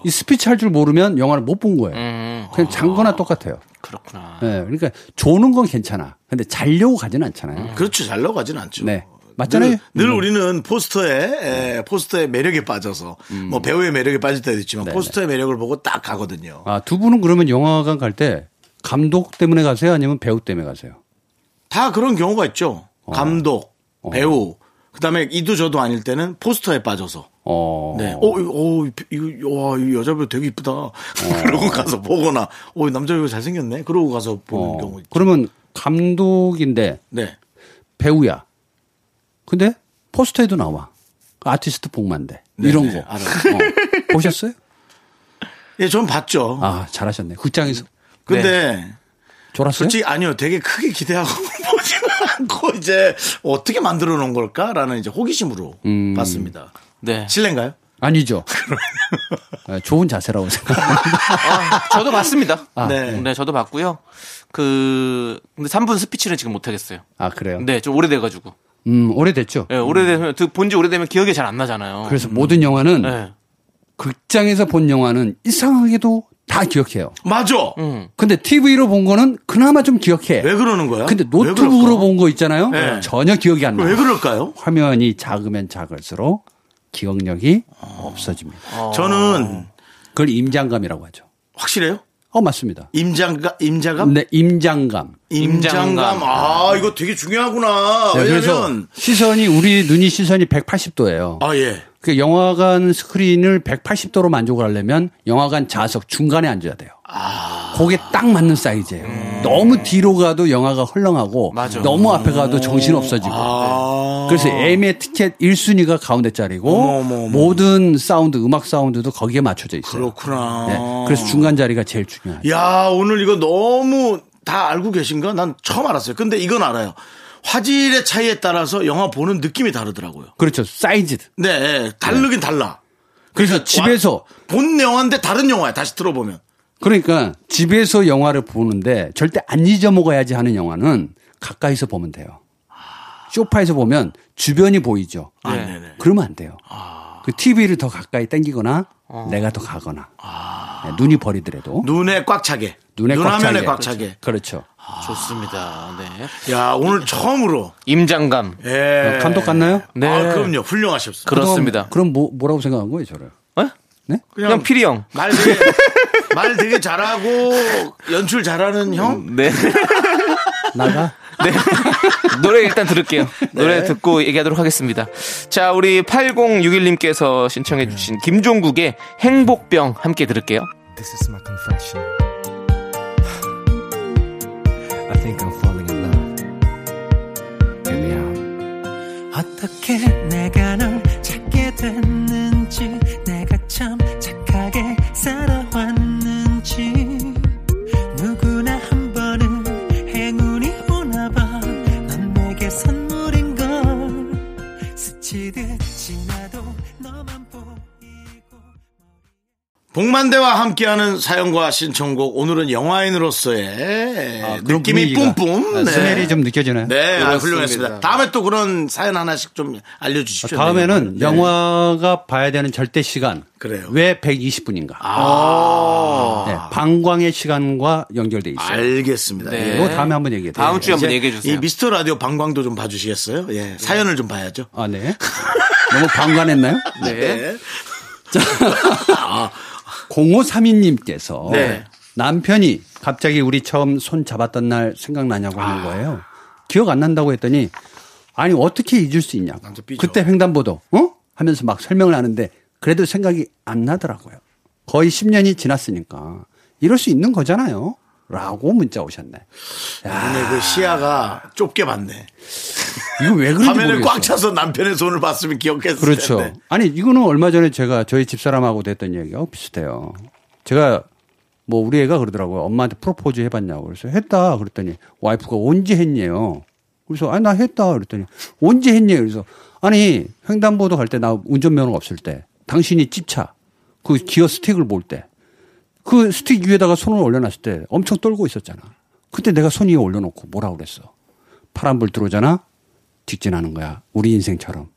S5: 이 스피치 할 줄 모르면 영화를 못 본 거예요.
S2: 음,
S5: 그냥 잔거나 똑같아요.
S2: 그렇구나.
S5: 네, 그러니까 조는 건 괜찮아. 근데 자려고 가진 않잖아요.
S1: 그렇죠. 잘 나가진 않죠.
S5: 네. 맞잖아요.
S1: 늘, 늘
S5: 음.
S1: 우리는 포스터에 에, 포스터의 매력에 빠져서 뭐 배우의 매력에 빠질 때도 있지만 포스터의 매력을 보고 딱 가거든요.
S5: 아, 두 분은 그러면 영화관 갈 때 감독 때문에 가세요? 아니면 배우 때문에 가세요?
S1: 다 그런 경우가 있죠.
S5: 어.
S1: 감독, 배우, 그다음에 이도 저도 아닐 때는 포스터에 빠져서.
S5: 어.
S1: 네. 어, 이거, 어, 이거, 와, 이 여자 배우 되게 이쁘다. 그러고 가서 보거나, 어, 이 남자 배우 잘생겼네. 그러고 가서 보는
S5: 어.
S1: 경우 있죠.
S5: 그러면 감독인데
S1: 네.
S5: 배우야. 근데 포스터에도 나와. 아티스트 복만대. 이런
S1: 네,
S5: 거.
S1: 알아요.
S5: 어. 보셨어요?
S1: 예, 전 봤죠.
S5: 아, 잘하셨네. 극장에서.
S1: 근데,
S5: 졸았어요?
S1: 솔직히 아니요. 되게 크게 기대하고 않고 이제 어떻게 만들어 놓은 걸까라는 이제 호기심으로
S5: 음.
S1: 봤습니다.
S2: 네.
S1: 실례인가요?
S5: 아니죠. 아, 좋은 자세라고 생각합니다.
S2: 아, 저도 봤습니다.
S1: 네.
S2: 네. 저도 봤고요. 그 근데 3분 스피치는 지금 못 하겠어요.
S5: 아, 그래요?
S2: 네, 좀 오래돼가지고.
S5: 음, 오래됐죠.
S2: 네, 오래되면 본지 오래되면 기억이 잘 안 나잖아요.
S5: 그래서 모든 영화는
S2: 네.
S5: 극장에서 본 영화는 이상하게도 다 기억해요.
S1: 맞아.
S2: 음.
S5: 근데 TV로 본 거는 그나마 좀 기억해.
S1: 왜 그러는 거야?
S5: 근데
S1: 왜
S5: 노트북으로? 본 거 있잖아요.
S1: 네.
S5: 전혀 기억이 안 나.
S1: 왜 그럴까요?
S5: 화면이 작으면 작을수록 기억력이 없어집니다.
S1: 저는
S5: 그걸 임장감이라고 하죠.
S1: 확실해요?
S5: 어, 맞습니다.
S1: 임장감, 임자감?
S5: 네, 임장감.
S1: 임장감.
S2: 임장감.
S1: 아, 이거 되게 중요하구나.
S5: 네, 그래서
S1: 왜냐면,
S5: 시선이 우리 눈이 시선이 180도예요.
S1: 아, 예.
S5: 그 영화관 스크린을 180도로 만족을 하려면 영화관 좌석 중간에 앉아야 돼요. 그게 딱 맞는 사이즈예요. 너무 뒤로 가도 영화가 헐렁하고
S2: 맞아.
S5: 너무 앞에 가도 정신 없어지고.
S1: 아.
S5: 그래서 예매 티켓 1순위가 가운데 자리고
S1: 어머, 어머, 어머.
S5: 모든 사운드 음악 사운드도 거기에 맞춰져 있어요.
S1: 그렇구나.
S5: 네, 그래서 중간 자리가 제일 중요해요.
S1: 야, 오늘 이거 너무 다 알고 계신가? 난 처음 알았어요. 근데 이건 알아요. 화질의 차이에 따라서 영화 보는 느낌이 다르더라고요.
S5: 그렇죠. 사이즈.
S1: 네, 다르긴 달라.
S5: 그래서 집에서
S1: 본 영화인데 다른 영화야. 다시 들어보면.
S5: 그러니까 집에서 영화를 보는데 절대 안 잊어먹어야지 하는 영화는 가까이서 보면 돼요. 쇼파에서 보면 주변이 보이죠.
S1: 아,
S2: 네.
S1: 네네.
S5: 그러면 안 돼요. 그 TV를 더 가까이 당기거나 내가 더 가거나 네, 눈이 버리더라도
S1: 눈에 꽉 차게.
S5: 눈에 꽉
S1: 눈화면에
S5: 차게.
S1: 꽉 차게.
S5: 그렇죠.
S2: 좋습니다. 네.
S1: 야, 오늘 처음으로.
S2: 임장감.
S1: 예.
S5: 어, 감독 같나요?
S2: 네.
S1: 아, 그럼요. 훌륭하셨어요.
S2: 그렇습니다.
S5: 그럼 뭐, 뭐라고 생각한 거예요, 저를?
S2: 어?
S5: 네?
S2: 그냥 피리 형.
S1: 말 되게, 말 되게 잘하고 연출 잘하는 형?
S2: 네.
S5: 나가?
S2: 네. 노래 일단 들을게요. 노래 듣고 얘기하도록 하겠습니다. 자, 우리 8061님께서 신청해주신 김종국의 행복병 함께 들을게요.
S6: This is my confession. I think I'm falling in love. Hear me out.
S7: 어떻게 내가 널 찾게 됐는지 내가 참 착하게 살아왔는지 누구나 한 번은 행운이 오나 봐 넌 내게 선물인 걸 스치듯
S1: 복만대와 함께하는 사연과 신청곡 오늘은 영화인으로서의
S5: 아,
S1: 느낌이
S5: 분위기가.
S1: 뿜뿜
S5: 아, 스멜이 좀 느껴지나요?
S1: 네, 아. 훌륭했습니다. 다음에 또 그런 사연 하나씩 좀 알려주십시오.
S5: 다음에는
S1: 네.
S5: 영화가 봐야 되는 절대 시간.
S1: 그래요.
S5: 왜 120분인가?
S1: 아,
S5: 네, 방광의 시간과 연결돼 있어요.
S1: 알겠습니다.
S2: 네.
S1: 예.
S5: 이거 다음에 한번 얘기해 드릴게요.
S2: 다음 주에 한번 얘기해 주세요.
S1: 이 미스터 라디오 방광도 좀 봐주시겠어요? 예, 사연을 좀 봐야죠.
S5: 아, 네. 너무 방관했나요?
S2: 네.
S5: 0532님께서
S1: 네.
S5: 남편이 갑자기 우리 처음 손 잡았던 날 생각나냐고
S1: 아.
S5: 하는 거예요. 기억 안 난다고 했더니 아니 어떻게 잊을 수 있냐고. 그때 횡단보도 어? 하면서 막 설명을 하는데 그래도 생각이 안 나더라고요. 거의 10년이 지났으니까 이럴 수 있는 거잖아요. 라고 문자 오셨네.
S1: 근데 그 시야가 좁게 봤네.
S5: 이거 왜 그런지
S1: 화면을
S5: 모르겠어.
S1: 꽉 차서 남편의 손을 봤으면 기억했을
S5: 그렇죠.
S1: 텐데.
S5: 아니 이거는 얼마 전에 제가 저희 집사람하고도 했던 얘기하고 비슷해요. 제가 뭐 우리 애가 그러더라고요. 엄마한테 프로포즈 해봤냐고. 그래서 했다. 그랬더니 와이프가 언제 했냐요. 그래서 아니 나 했다. 그랬더니 언제 했냐요. 그래서 아니 횡단보도 갈 때 나 운전면허가 없을 때 당신이 찝차 그 기어 스틱을 몰때 그 스틱 위에다가 손을 올려놨을 때 엄청 떨고 있었잖아. 그때 내가 손 위에 올려놓고 뭐라 그랬어. 파란불 들어오잖아. 직진하는 거야. 우리 인생처럼.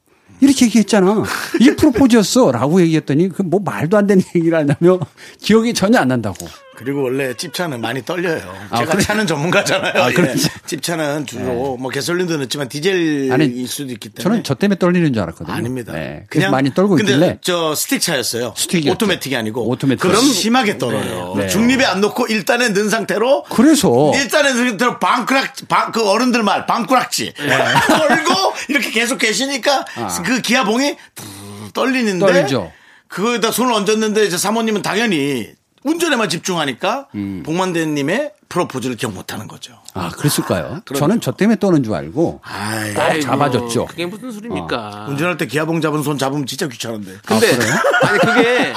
S5: 이렇게 얘기했잖아. 이게 프로포즈였어. 라고 얘기했더니 그 뭐 말도 안 되는 얘기를 하냐며 기억이 전혀 안 난다고.
S1: 그리고 원래 찝차는 많이 떨려요.
S5: 아,
S1: 제가
S5: 그래?
S1: 차는 전문가잖아요.
S5: 아,
S1: 예. 찝차는 주로 뭐 개솔린도 넣지만 디젤일
S5: 아니,
S1: 수도 있기 때문에.
S5: 저는 저 때문에 떨리는 줄 알았거든요.
S1: 아닙니다.
S5: 네. 그냥 많이 떨고
S1: 근데
S5: 있길래.
S1: 저 스틱 차였어요.
S5: 스틱이었죠.
S1: 오토매틱이 아니고.
S5: 오토매틱.
S1: 그럼 심하게 떨어요.
S5: 네.
S1: 중립에 안 놓고 일단에 넣은 상태로
S5: 그래서
S1: 일단에 넣은 상태로 발꾸락 발, 그 어른들 말 발꾸락지 떨고 이렇게 계속 계시니까 그 기어봉이 푸- 떨리는데
S5: 아. 떨리죠.
S1: 그거에다 손을 얹었는데 이제 사모님은 당연히 운전에만 집중하니까
S5: 음.
S1: 봉만대님의 프로포즈를 기억 못하는 거죠.
S5: 아, 그랬을까요?
S1: 그럼요.
S5: 저는 저 때문에 떠는 줄 알고
S1: 아이,
S5: 꼭 잡아줬죠.
S2: 그게 무슨 소리입니까?
S1: 운전할 때 기아봉 잡은 손 잡으면 진짜 귀찮은데.
S2: 근데 아 니 그게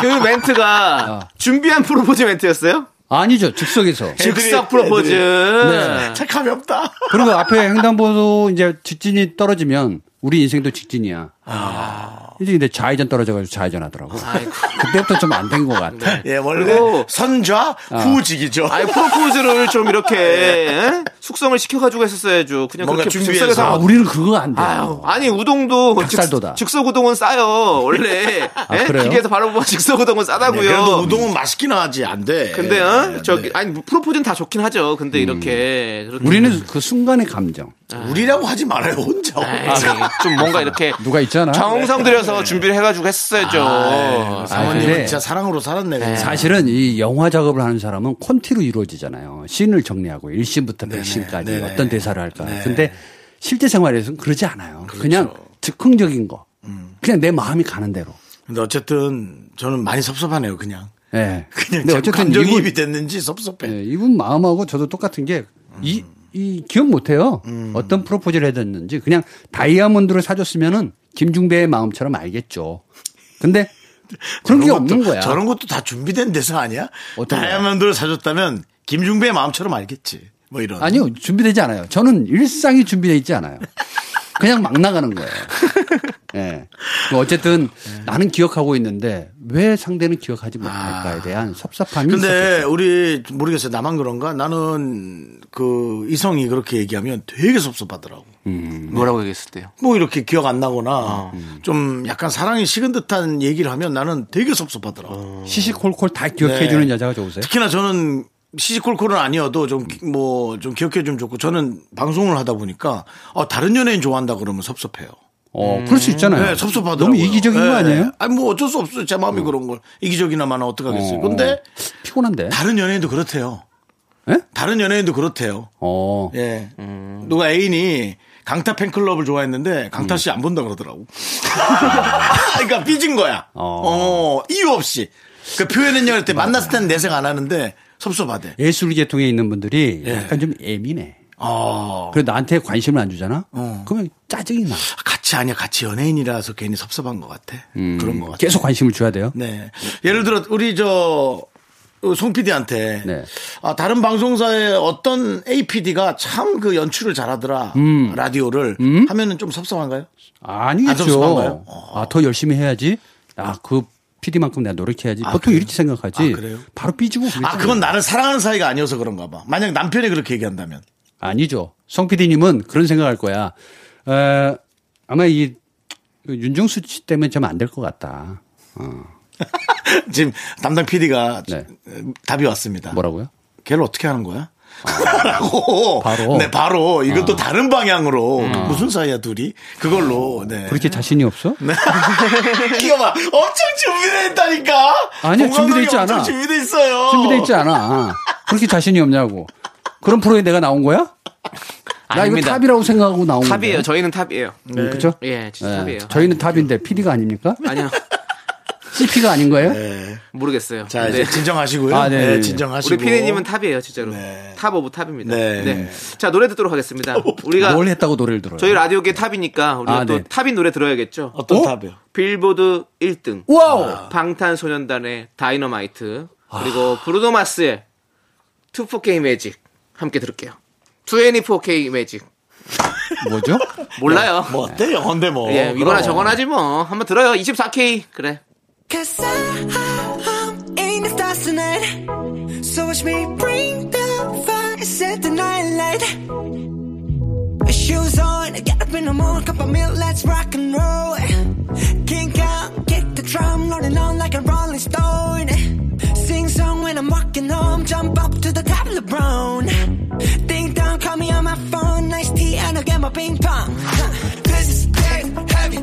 S2: 그 멘트가 준비한 프로포즈 멘트였어요?
S5: 아니죠. 즉석에서.
S2: 즉석 프로포즈.
S5: 네.
S1: 착함이 없다.
S5: 그리고 앞에 횡단보도 이제 직진이 떨어지면 우리 인생도 직진이야. 이제 근데 좌회전 떨어져가지고 좌회전 하더라고.
S2: 아이고.
S5: 그때부터 좀 안 된 것 같아.
S1: 예, 원래
S2: 그리고-
S1: 선좌 후직이죠.
S2: 아니 프로포즈를 좀 이렇게 에? 숙성을 시켜가지고 했었어야죠. 그냥
S1: 뭔가
S2: 그렇게
S1: 준비해서.
S5: 아, 우리는 그거 안 돼.
S2: 아유, 아니 우동도
S5: 닭살도다.
S2: 즉, 석 우동은 싸요. 원래 에?
S5: 그래요?
S2: 기계에서 바로 보면 즉석 우동은 싸다고요.
S1: 네, 그래도 우동은 맛있긴 하지 안 돼.
S2: 근데 어?
S1: 네,
S2: 저기
S1: 네.
S2: 아니 프로포즈는 다 좋긴 하죠. 근데 이렇게 그렇게-
S5: 우리는 그 순간의 감정.
S1: 우리라고 하지 말아요 혼자.
S2: 아이, 좀 뭔가 이렇게
S5: 누가 있 잖아.
S2: 정성 들여서 준비를 해가지고 했어야죠.
S1: 아, 사모님은
S5: 근데-
S1: 진짜 사랑으로 살았네. 그냥.
S5: 사실은 이 영화 작업을 하는 사람은 콘티로 이루어지잖아요. 씬을 정리하고 1씬부터 100씬까지
S1: 네네.
S5: 어떤 대사를 할까.
S1: 네.
S5: 근데 실제 생활에서는 그러지 않아요. 그냥 즉흥적인 거. 그냥 내 마음이 가는 대로.
S1: 근데 어쨌든 저는 많이 섭섭하네요. 그냥.
S5: 예.
S1: 그냥
S5: 근데
S1: 참
S5: 어쨌든
S1: 감정이입이 됐는지 섭섭해.
S5: 예, 이분 마음하고 저도 똑같은 게 이, 이 기억 못 해요.
S1: 음.
S5: 어떤 프로포즈를 해줬는지 그냥 다이아몬드를 사줬으면은 김중배의 마음처럼 알겠죠. 근데 그런 게
S1: 저런
S5: 없는
S1: 것도-
S5: 거야.
S1: 저런 것도 다 준비된 대사 아니야? 다이아몬드를 사줬다면 김중배의 마음처럼 알겠지. 뭐 이런.
S5: 아니요, 준비되지 않아요. 저는 일상이 준비되어 있지 않아요. 그냥 막 나가는 거예요. 예. 뭐 어쨌든 나는 기억하고 있는데 왜 상대는 기억하지 못할까에 대한 섭섭함이
S1: 근데
S5: 있었겠죠.
S1: 우리 모르겠어요. 나만 그런가? 나는 그 이성이 그렇게 얘기하면 되게 섭섭하더라고.
S2: 뭐라고 얘기했을 때요?
S1: 뭐 이렇게 기억 안 나거나
S5: 아.
S1: 좀 약간 사랑이 식은 듯한 얘기를 하면 나는 되게 섭섭하더라고.
S5: 시시콜콜 다 기억해
S1: 네.
S5: 주는 여자가 좋으세요?
S1: 특히나 저는 시시콜콜은 아니어도 좀 뭐좀 기억해 주면 좋고 저는 방송을 하다 보니까 어, 다른 연예인 좋아한다 그러면 섭섭해요.
S5: 어, 그럴 수 있잖아요.
S1: 네, 섭섭하더라고요.
S5: 너무 이기적인
S1: 네.
S5: 거 아니에요?
S1: 아니 뭐 어쩔 수 없어요. 제 마음이 그런 걸 이기적이나마나 어떡하겠어요.
S5: 어.
S1: 근데
S5: 피곤한데.
S1: 다른 연예인도 그렇대요.
S5: 예?
S1: 다른 연예인도 그렇대요.
S5: 어.
S1: 예. 누가 애인이 강타 팬클럽을 좋아했는데 강타 씨 안 본다 그러더라고. 그러니까 삐진 거야. 어. 이유 없이. 그 표현은요, 그때 만났을 때는 내색 안 하는데 섭섭하대.
S5: 예술 계통에 있는 분들이
S1: 예.
S5: 약간 좀 예민해.
S1: 어.
S5: 그래 나한테 관심을 안 주잖아. 그러면 짜증이 나.
S1: 같이 아니야, 같이 연예인이라서 괜히 섭섭한 것 같아. 그런 것 같아.
S5: 계속 관심을 줘야 돼요.
S1: 네. 예를 들어, 우리 저, 송 PD한테
S5: 네.
S1: 아, 다른 방송사의 어떤 APD가 참 그 연출을 잘하더라.
S5: 음.
S1: 라디오를 하면은 좀 섭섭한가요? 안
S5: 아니겠죠.
S1: 섭섭한가요?
S5: 아, 더 열심히 해야지. 아, 그 PD만큼 내가 노력해야지. 보통 이렇게 생각하지.
S1: 아, 그래요?
S5: 바로 삐지고
S1: 아. 그건 나를 사랑하는 사이가 아니어서 그런가 봐. 만약 남편이 그렇게 얘기한다면.
S5: 아니죠. 성 PD님은 그런 생각할 거야. 에, 아마 이그 윤정수 씨 때문에 좀 안 될 것 같다.
S1: 지금 담당 PD가
S5: 네.
S1: 답이 왔습니다.
S5: 뭐라고요?
S1: 걔를 어떻게 하는 거야? 라고.
S5: 바로?
S1: 네, 바로. 이것도 다른 방향으로. 무슨 사이야, 둘이? 그걸로. 네.
S5: 그렇게 자신이 없어?
S1: 이거 봐. 엄청 준비돼 있다니까.
S5: 아니야,
S1: 봉감독이
S5: 준비돼 있지 않아.
S1: 준비돼 있어요.
S5: 준비돼 있지 않아. 그렇게 자신이 없냐고. 그런 프로에 내가 나온 거야? 나 이거
S2: 아닙니다.
S5: 탑이라고 생각하고 나온 거야.
S2: 탑이에요. 저희는 탑이에요.
S5: 그렇죠?
S2: 예, 진짜 탑이에요.
S5: 저희는 탑인데 PD가 아닙니까?
S2: 아니요.
S5: CP가 아닌 거예요?
S2: 모르겠어요.
S1: 자,
S2: 네.
S1: 이제 진정하시고요.
S5: 아, 네,
S1: 네,
S5: 네.
S1: 진정하시고.
S2: 우리 피디님은 탑이에요, 진짜로.
S1: 네.
S2: top of top입니다.
S1: 네.
S2: 네. 자, 노래 듣도록 하겠습니다. 우리가
S5: 뭘 했다고 노래를 들어요?
S2: 저희 라디오계 탑이니까 우리가
S5: 아,
S2: 또
S5: 네.
S2: 탑인 노래 들어야겠죠.
S1: 어떤
S5: 어?
S1: 탑이요?
S2: 빌보드 1등.
S5: Wow!
S2: 방탄소년단의 다이너마이트. 그리고 브루노 마스의 24K Magic. 함께 들을게요. 24K 매직.
S5: 뭐죠?
S2: 몰라요.
S1: 뭐 어때? 영어인데 뭐.
S2: 예, 이거나
S1: 그럼.
S2: 저거나 하지 뭐. 한번 들어요. 24K. 그래.
S7: Cause I'm in the stars tonight. So watch me bring the fire, set the night light. Shoes on, get up in the morning, cup of milk, let's rock and roll. Kink out, kick the drum, rolling on like a rolling stone. Song when I'm walking home, jump up to the top of the brown. Ding dong, call me on my phone, nice tea, and I'll get my ping pong. Huh. This is dead heavy,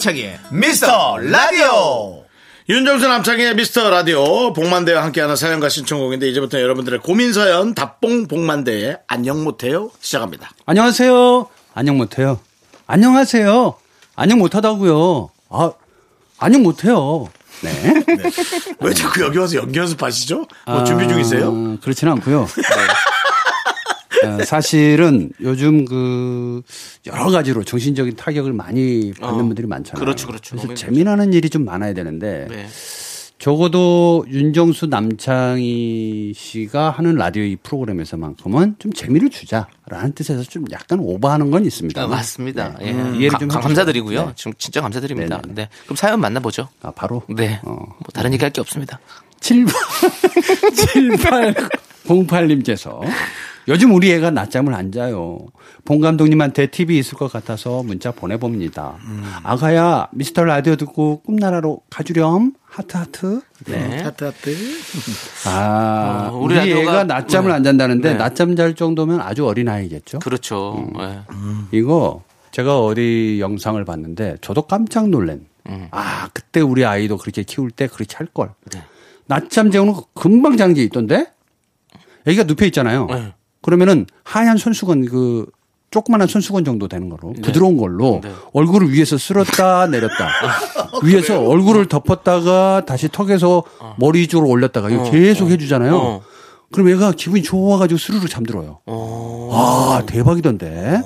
S2: 남창희의
S1: 미스터 라디오. 윤정수 남창의 미스터 라디오 복만대와 함께하는 사연과 신청곡인데 이제부터 여러분들의 고민 사연 답봉 복만대의 안녕 못해요 시작합니다.
S5: 안녕하세요. 안녕 못해요. 안녕하세요. 안녕 못하다고요. 아, 안녕 못해요. 네.
S1: 왜 자꾸 여기 와서 연기 연습하시죠? 뭐 준비 중이세요?
S5: 아, 그렇지는 않고요. 어, 사실은 요즘 그 여러 가지로 정신적인 타격을 많이 받는
S2: 어,
S5: 분들이 많잖아요.
S2: 그렇죠, 그렇죠.
S5: 그래서 재미나는 일이 좀 많아야 되는데
S2: 네.
S5: 적어도 윤정수 남창희 씨가 하는 라디오 이 프로그램에서만큼은 좀 재미를 주자라는 뜻에서 좀 약간 오버하는 건 있습니다.
S2: 아, 맞습니다. 예.
S5: 음, 이해를
S2: 가-
S5: 좀
S2: 가-
S5: 해주세요.
S2: 감사드리고요.
S5: 네.
S2: 지금 진짜 감사드립니다.
S5: 네네.
S2: 네. 그럼 사연 만나보죠.
S5: 아, 바로
S2: 네.
S5: 어.
S2: 뭐 다른 얘기 할 게 없습니다.
S5: 7808님께서 요즘 우리 애가 낮잠을 안 자요. 봉 감독님한테 팁이 있을 것 같아서 문자 보내봅니다. 아가야 미스터 라디오 듣고 꿈나라로 가주렴 하트 하트. 네.
S1: 하트 하트.
S5: 아
S2: 어,
S5: 우리,
S2: 우리 라디오가-
S5: 애가 낮잠을
S2: 네.
S5: 안 잔다는데
S2: 네.
S5: 낮잠 잘 정도면 아주 어린 아이겠죠.
S2: 그렇죠.
S5: 음.
S2: 예.
S5: 이거 제가 어디 영상을 봤는데 저도 깜짝 놀란.
S2: 음.
S5: 아 그때 우리 아이도 그렇게 키울 때 그렇게 할 걸.
S2: 네.
S5: 낮잠 재우는 거 금방 자는 게 있던데. 애기가 눕혀 있잖아요.
S2: 네.
S5: 그러면은 하얀 손수건 그 조그만한 손수건 정도 되는 거로 부드러운 걸로
S2: 네.
S5: 얼굴을 위에서 쓸었다 내렸다 위에서 얼굴을 덮었다가 다시 턱에서 머리 쪽으로 올렸다가 이거
S2: 어,
S5: 계속
S2: 어.
S5: 해주잖아요.
S2: 어.
S5: 그럼 얘가 기분이 좋아가지고 스르르 잠들어요.
S2: 어.
S5: 아 대박이던데.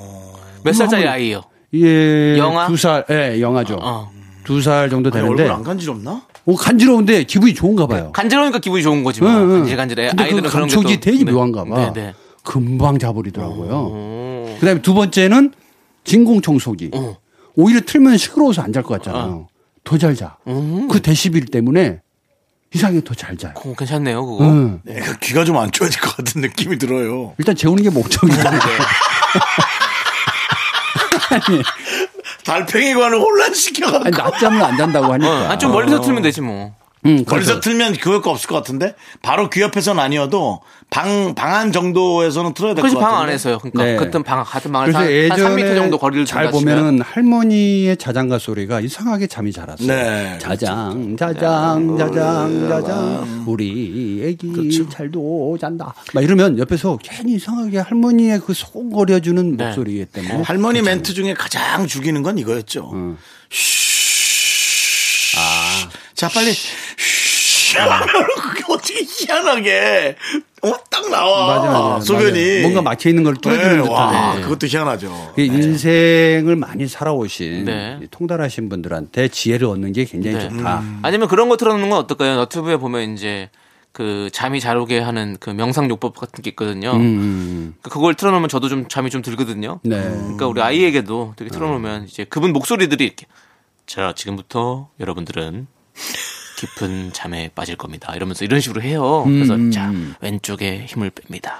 S2: 몇 살짜리 아이요?
S5: 예,
S2: 영아?
S5: 두 살, 예, 영아죠.
S2: 어.
S5: 두살 정도
S1: 아니,
S5: 되는데,
S1: 얼굴 안 간지럽나?
S5: 어, 간지러운데 기분이 좋은가 봐요.
S2: 간지러우니까 기분이 좋은 거지 뭐.
S5: 응, 응.
S2: 간질간질해.
S5: 그
S2: 아이들은 그런 게
S5: 감촉이
S2: 또-
S5: 되게
S2: 네.
S5: 묘한가 봐.
S2: 네, 네.
S5: 금방 자버리더라고요.
S2: 어.
S5: 그 다음에 두 번째는 진공 청소기.
S2: 어.
S5: 오히려 틀면 시끄러워서 안 잘 것 같잖아요. 더잘 자. 그 데시빌 때문에 이상하게 더 잘 자요.
S2: 어, 괜찮네요, 그거.
S5: 응.
S1: 내가 귀가 좀 안 좋아질 것 같은 느낌이 들어요.
S5: 일단 재우는 게 목적이잖아요.
S1: 달팽이관을
S5: 아니,
S1: 혼란시켜가지고.
S5: 낮잠을 안 잔다고
S2: 어,
S5: 하니까.
S2: 아니, 좀 멀리서 틀면 되지 뭐.
S5: 응,
S1: 거기서
S5: 그래서
S1: 틀면 그 효과 없을 것 같은데? 바로 귀 옆에서는 아니어도 방, 방안 정도에서는 틀어야 될 것 같은데.
S2: 방 안에서요. 그러니까
S5: 네.
S2: 같은 방, 같은 방에서 한, 한
S5: 예전에
S2: 3m 정도 거리를
S5: 잘. 보면은 할머니의 자장가 소리가 이상하게 잠이 잘 왔어요.
S1: 네.
S5: 자장, 자장, 자장, 자장, 우리 애기
S1: 그렇죠.
S5: 잘도 잔다. 막 이러면 옆에서 괜히 이상하게 할머니의 그 소거려 주는
S2: 네.
S5: 목소리 때문에.
S1: 할머니 멘트 중에 가장 죽이는 건 이거였죠.
S5: 응.
S1: 아. 자, 빨리. 그게 어떻게 희한하게, 어, 딱 나와.
S5: 맞아, 맞아.
S1: 소변이.
S5: 맞아요. 뭔가 막혀 있는 걸 뚫어주는
S1: 네, 와,
S5: 듯한.
S1: 그것도 희한하죠.
S5: 그 인생을 많이 살아오신
S2: 네.
S5: 이 통달하신 분들한테 지혜를 얻는 게 굉장히
S2: 네.
S5: 좋다.
S2: 아니면 그런 거 틀어놓는 건 어떨까요? 너튜브에 보면 이제 그 잠이 잘 오게 하는 그 명상요법 같은 게 있거든요.
S5: 음,
S2: 그 그걸 틀어놓으면 저도 좀 잠이 좀 들거든요.
S5: 네.
S2: 그러니까 우리 아이에게도 되게 틀어놓으면 이제 그분 목소리들이 이렇게 자 지금부터 여러분들은 깊은 잠에 빠질 겁니다. 이러면서 이런 식으로 해요. 그래서
S5: 음.
S2: 자 왼쪽에 힘을 뺍니다.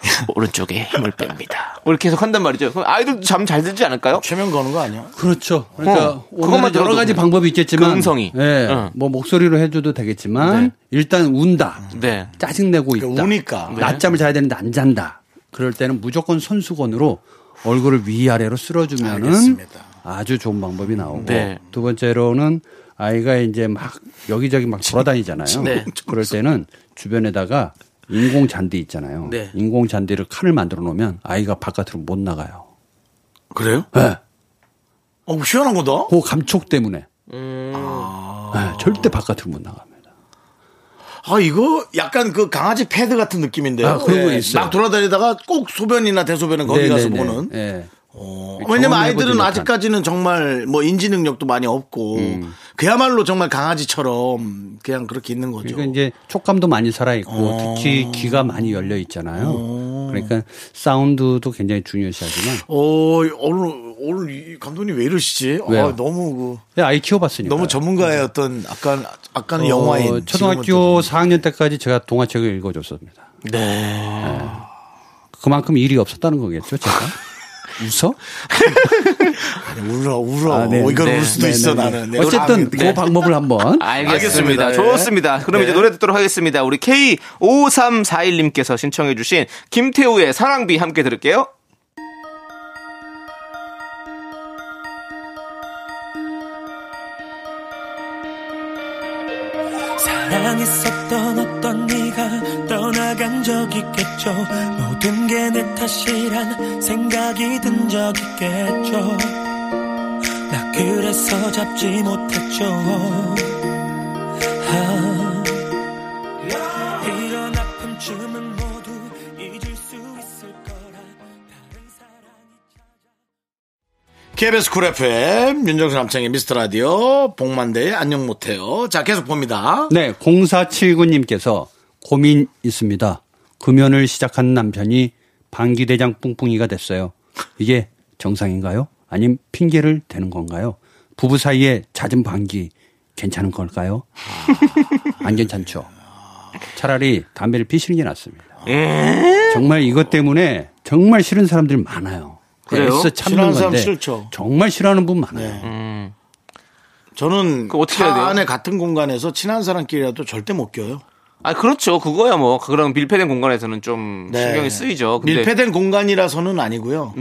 S2: 오른쪽에 힘을 뺍니다. 뭐 이렇게 계속 한단 말이죠. 그럼 아이들도 잠 잘 들지 않을까요?
S1: 최면 거는 거 아니야?
S5: 그렇죠. 그러니까
S2: 어, 그것만
S5: 여러 가지
S2: 그-
S5: 방법이 있겠지만
S2: 그 음성이.
S5: 예,
S2: 응.
S5: 뭐 목소리로 해줘도 되겠지만
S2: 네.
S5: 일단 운다,
S2: 네.
S5: 짜증 내고 있다,
S1: 그러니까 우니까.
S2: 네.
S5: 낮잠을 자야 되는데 안 잔다. 그럴 때는 무조건 손수건으로 얼굴을 위아래로 쓸어주면은
S1: 알겠습니다.
S5: 아주 좋은 방법이 나오고
S2: 네.
S5: 두 번째로는 아이가 이제 막 여기저기 막 돌아다니잖아요.
S2: 네.
S5: 그럴 때는 주변에다가 인공 잔디 있잖아요.
S2: 네.
S5: 인공 잔디를 칸을 만들어 놓으면 아이가 바깥으로 못 나가요.
S1: 그래요?
S5: 네.
S1: 어, 희한한 거다?
S5: 그 감촉 때문에
S2: 음,
S5: 네, 절대 바깥으로 못 나갑니다.
S1: 아, 이거 약간 그 강아지 패드 같은 느낌인데요.
S5: 아, 그런 거
S1: 예,
S5: 있어요.
S1: 막 돌아다니다가 꼭 소변이나 대소변은 거기 가서
S5: 네네네.
S1: 보는.
S5: 예.
S1: 어, 왜냐면 아이들은. 아직까지는 정말 뭐 인지 능력도 많이 없고
S5: 음.
S1: 그야말로 정말 강아지처럼 그냥 그렇게 있는 거죠.
S5: 그러니까 이제 촉감도 많이 살아있고
S1: 어.
S5: 특히 귀가 많이 열려 있잖아요. 그러니까 사운드도 굉장히 중요시하지만
S1: 어, 오늘 오늘 이 감독님 왜 이러시지? 아,
S5: 왜요?
S1: 너무 그
S5: 네, 아이 키워봤으니까.
S1: 너무 전문가의 어떤 아까 아까는 영화인
S5: 어, 초등학교 4학년 때까지 제가 동화책을 읽어줬습니다.
S2: 네.
S5: 그만큼 일이 없었다는 거겠죠, 제가? 웃어?
S1: 아니, 울어 울어
S5: 아, 네.
S1: 이건
S2: 네.
S1: 울 수도
S5: 네,
S1: 있어
S5: 네, 네.
S1: 나는 내
S5: 어쨌든 그 방법을 한번
S2: 알겠습니다.
S1: 알겠습니다.
S2: 좋습니다. 그럼
S1: 네.
S2: 이제 노래 듣도록 하겠습니다. 우리 K5341님께서 신청해주신 김태우의 사랑비 함께 들을게요.
S7: 사랑했었던 어떤 네가 떠나간 적 있겠죠 모든 게 내 탓이란 생각이 든 적 있겠죠 나 그래서 잡지 못했죠 아, 이런 아픔쯤은 모두 잊을 수 있을 거라 다른 사랑이
S1: KBS 쿨 FM 윤정수 남창의 미스터 라디오 봉만대의 안녕 못해요. 자 계속 봅니다.
S5: 네, 0479님께서 고민 있습니다. 금연을 시작한 남편이 방귀대장 뿡뿡이가 됐어요. 이게 정상인가요? 아님 핑계를 대는 건가요? 부부 사이에 잦은 방귀 괜찮은 걸까요? 안 괜찮죠. 차라리 담배를 피시는 게 낫습니다. 정말 이것 때문에 정말 싫은 사람들이 많아요.
S2: 그래요?
S5: 참는
S1: 싫어하는 사람
S5: 건데
S1: 싫죠.
S5: 정말 싫어하는 분 많아요.
S1: 네.
S2: 음.
S1: 저는 차
S2: 해야 돼요?
S1: 안에 같은 공간에서 친한 사람끼리라도 절대 못 껴요.
S2: 아, 그렇죠. 그거야 뭐. 그런 밀폐된 공간에서는 좀
S1: 네.
S2: 신경이 쓰이죠. 근데 음.
S1: 밀폐된 공간이라서는 아니고요.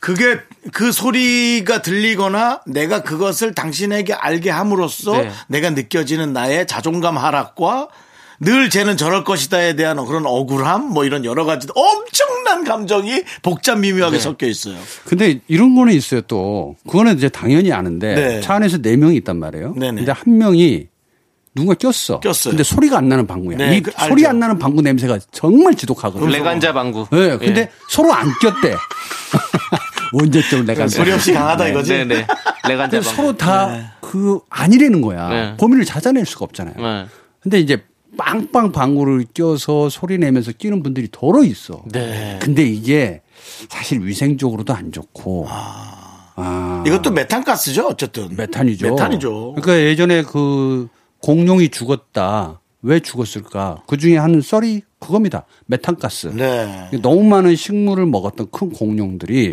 S1: 그게 그 소리가 들리거나 내가 그것을 당신에게 알게 함으로써
S2: 네.
S1: 내가 느껴지는 나의 자존감 하락과 늘 쟤는 저럴 것이다에 대한 그런 억울함 뭐 이런 여러 가지 엄청난 감정이 복잡 미묘하게
S2: 네.
S1: 섞여 있어요.
S5: 근데 이런 거는 있어요 또. 그거는 이제 당연히 아는데
S1: 네.
S5: 차 안에서 네 명이 있단 말이에요.
S1: 네네.
S5: 근데 한 명이 누군가 꼈어.
S1: 꼈어요.
S5: 근데 소리가 안 나는 방구야.
S1: 네,
S5: 이
S1: 그
S5: 소리. 안 나는 방구 냄새가 정말 지독하거든요.
S2: 레간자 방구.
S5: 네, 근데
S2: 예.
S5: 서로 안 꼈대. 언제쯤 내가
S1: 소리 없이 강하다 이거지.
S2: 네 네. 레간자 방구.
S5: 서로 다 그 아니라는 거야.
S2: 네.
S5: 범인을 찾아낼 수가 없잖아요.
S2: 네.
S5: 근데 이제 빵빵 방구를 껴서 소리 내면서 끼는 분들이 더러 있어.
S2: 네.
S5: 근데 이게 사실 위생적으로도 안 좋고. 아.
S1: 이것도 메탄가스죠 어쨌든.
S5: 메탄이죠.
S1: 메탄이죠.
S5: 그러니까 예전에 그 공룡이 죽었다. 왜 죽었을까? 그 중에 한 썰이 그겁니다. 메탄가스.
S1: 네.
S5: 너무 많은 식물을 먹었던 큰 공룡들이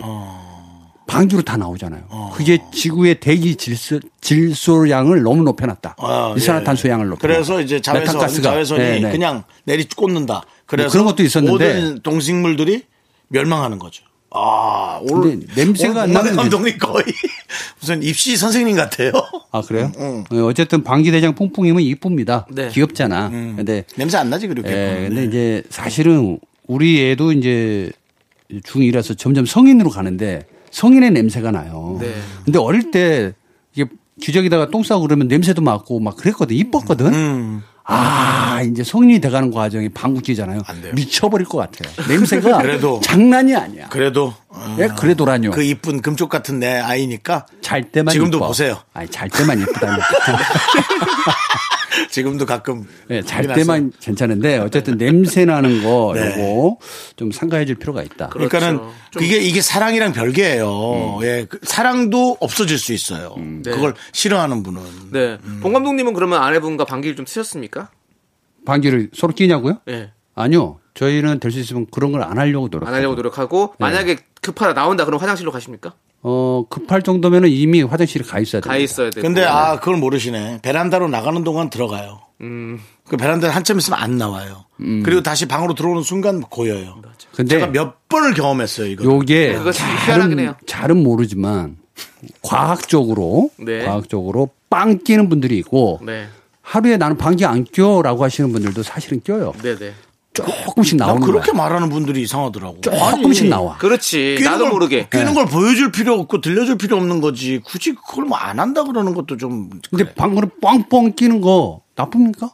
S5: 방귀로 다 나오잖아요. 그게 지구의 대기 질소, 질소량을 너무 높여놨다.
S1: 아,
S5: 이산화탄소량을 높여.
S1: 그래서 이제 자외선,
S5: 메탄가스가.
S1: 자외선이
S5: 네, 네.
S1: 그냥 내리 꽂는다. 그래서
S5: 뭐 그런 것도 있었는데.
S1: 모든 동식물들이 멸망하는 거죠. 아, 오늘
S5: 냄새가 안
S1: 오늘
S5: 나는
S1: 감독님 거의 무슨 입시 선생님 같아요.
S5: 아 그래요? 어, 어쨌든 방귀대장 뿡뿡이면 이쁩니다.
S2: 네.
S5: 귀엽잖아.
S1: 음.
S5: 근데
S1: 냄새 안 나지 그렇게.
S5: 예, 근데 이제 사실은 우리 애도 이제 중2라서 점점 성인으로 가는데 성인의 냄새가 나요.
S2: 네.
S5: 근데 어릴 때 이게 기저귀다가 똥 싸고 그러면 냄새도 맡고 막 그랬거든. 이뻤거든.
S1: 음.
S5: 아, 이제 성인이 돼가는 과정이
S1: 돼요.
S5: 미쳐버릴 것 같아요. 냄새가
S1: 그래도.
S5: 장난이 아니야.
S1: 그래도 어,
S5: 예, 그래도라뇨.
S1: 그 이쁜 금쪽 같은 내 아이니까
S5: 잘 때만
S1: 지금도
S5: 이뻐.
S1: 보세요.
S5: 아니, 잘 때만 이쁘다니까.
S1: 지금도 가끔
S5: 네, 잘. 때만 괜찮은데 어쨌든 냄새 나는 거
S1: 네.
S5: 요거 좀 삼가해 줄 필요가 있다.
S1: 그러니까는
S2: 그렇죠.
S1: 그게 이게 사랑이랑 별개예요.
S5: 음.
S1: 예, 그 사랑도 없어질 수 있어요.
S2: 네.
S1: 그걸 싫어하는 분은
S2: 네. 봉 감독님은 그러면 아내분과 방귀를 좀 트셨습니까?
S5: 방귀를 서로 끼냐고요?
S2: 예.
S5: 아니요. 저희는 될 수 있으면 그런 걸 안 하려고 노력.
S2: 안 하려고 노력하고 만약에 급하다 나온다 그럼 화장실로 가십니까?
S5: 어 급할 정도면은 이미 화장실에 가 있어야 돼.
S2: 가 있어야 되고.
S1: 근데 아 그걸 모르시네. 베란다로 나가는 동안 들어가요.
S2: 음.
S1: 그 베란다에 한참 있으면 안 나와요. 그리고 다시 방으로 들어오는 순간 고여요.
S5: 근데
S1: 제가 몇 번을 경험했어요 이거.
S5: 요게
S2: 해요.
S5: 잘은 잘은 모르지만 과학적으로
S2: 네.
S5: 과학적으로 빵 끼는 분들이 있고
S2: 네.
S5: 하루에 나는 방귀 안 껴라고 하시는 분들도 사실은 껴요.
S2: 네, 네.
S5: 조금씩
S1: 난
S5: 나오는
S1: 그렇게
S5: 거야.
S1: 말하는 분들이 이상하더라고.
S5: 조금씩 나와.
S2: 그렇지.
S1: 끼는
S2: 나도
S1: 걸-
S2: 모르게.
S1: 끼는 걸 보여줄 필요 없고 들려줄 필요 없는 거지. 굳이 그걸 뭐 안 한다 그러는 것도 좀
S5: 근데
S1: 그래.
S5: 방구를 뻥뻥 끼는 거 나쁩니까?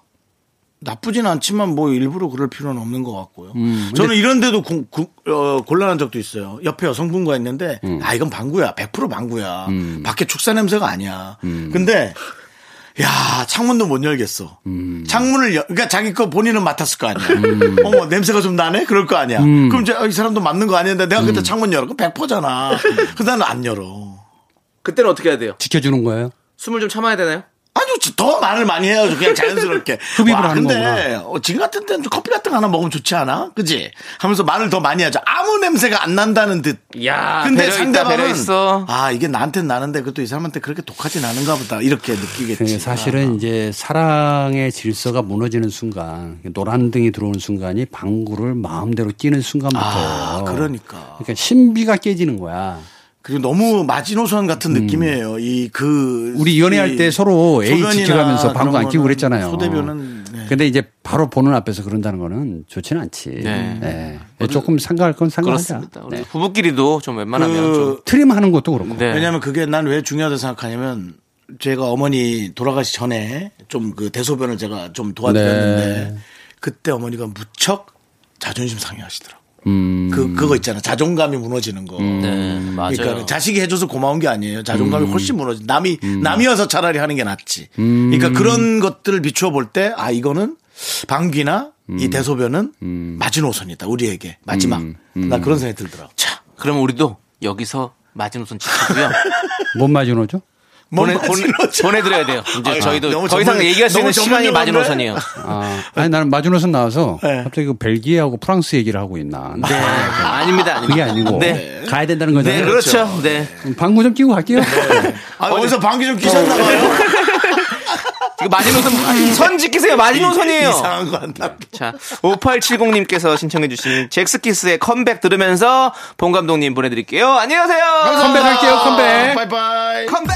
S1: 나쁘진 않지만 뭐 일부러 그럴 필요는 없는 것 같고요.
S5: 음,
S1: 저는 이런데도 고- 고- 어, 곤란한 적도 있어요. 옆에 여성분과 있는데
S5: 음.
S1: 아 이건 방구야, 100% 방구야. 밖에 축사 냄새가 아니야.
S5: 음.
S1: 근데 야 창문도 못 열겠어.
S5: 음.
S1: 창문을 열, 그러니까 자기 거 본인은 맡았을 거 아니야. 어머 냄새가 좀 나네, 그럴 거 아니야.
S5: 음.
S1: 그럼 이제 어, 이 사람도 맞는 거 아닌데 내가 그때 창문 열어, 그 100%잖아. 그 나는 안 열어.
S2: 그때는 어떻게 해야 돼요?
S5: 지켜주는 거예요?
S2: 숨을 좀 참아야 되나요?
S1: 아니요, 더 말을 많이 해야죠. 그냥 자연스럽게.
S5: 흡입을
S1: 와,
S5: 하는
S1: 근데 어, 지금 같은 때는 좀 커피 같은 거 하나 먹으면 좋지 않아? 그지? 하면서 말을 더 많이 하죠. 아무 냄새가 안 난다는 듯.
S2: 야,
S1: 근데
S2: 있다,
S1: 상대방은
S2: 있어.
S1: 아 이게 나한테는 나는데 그것도 이 사람한테 그렇게 독하진 않은가 보다 이렇게 느끼겠지.
S5: 그 사실은 이제 사랑의 질서가 무너지는 순간, 노란 등이 들어오는 순간이 방구를 마음대로 끼는 순간부터예요.
S1: 아, 그러니까.
S5: 그러니까 신비가 깨지는 거야.
S1: 그리고 너무 마지노선 같은 느낌이에요. 이그
S5: 음. 우리 연애할 때 서로 A 지켜가면서 방구 안 끼고 그랬잖아요.
S1: 소대변은 네.
S5: 근데 이제 바로 보는 앞에서 그런다는 거는 좋지는 않지.
S2: 네.
S5: 네. 조금 상가할 건 상가하자. 네.
S2: 부부끼리도 좀 웬만하면
S1: 그
S2: 좀.
S5: 트림 하는 것도 그렇고.
S2: 네.
S1: 왜냐하면 그게 난 왜 중요하다고 생각하냐면 제가 어머니 돌아가시 전에 좀 그 대소변을 제가 좀 도와드렸는데
S5: 네.
S1: 그때 어머니가 무척 자존심 상해하시더라고.
S5: 음.
S1: 그 그거 있잖아 자존감이 무너지는 거.
S2: 네, 맞아요.
S1: 그러니까 자식이 해줘서 고마운 게 아니에요. 자존감이
S5: 음.
S1: 훨씬 무너지. 남이 남이어서 차라리 하는 게 낫지. 그러니까 그런 것들을 비추어 볼 때 아 이거는 방귀나
S5: 음.
S1: 이 대소변은 마지노선이다 우리에게 마지막.
S5: 음.
S1: 나 그런 생각이 들더라고.
S2: 자, 그럼 우리도 여기서 마지노선 지키고요.
S5: 뭔 마지노죠?
S1: 뭔
S2: 보내, 보내? 보내 드려야 돼요. 이제
S1: 아유,
S2: 저희도
S1: 너무
S2: 더 이상 얘기할 수 있는 시간이? 마지노선이에요.
S5: 아, 아니 나는 마지노선 나와서
S1: 네.
S5: 갑자기 그 벨기에하고 프랑스 얘기를 하고 있나.
S2: 네. 아 닙니다, 아닙니다.
S5: 그게 아니고
S2: 네.
S5: 가야 된다는
S2: 네,
S5: 거잖아요.
S2: 그렇죠. 네.
S5: 방구 좀 끼고 갈게요.
S1: 아, 어디서 방귀 좀 끼셨나 봐요.
S2: 이거 마지노선, 선 지키세요. 마지노선이에요.
S1: 이상한 거 한다.
S2: 자, 5870님께서 신청해 주신 젝스키스의 컴백 들으면서 봉 감독님 보내 드릴게요. 안녕하세요.
S5: 컴백할게요, 컴백.
S1: 바이바이.
S2: 컴백.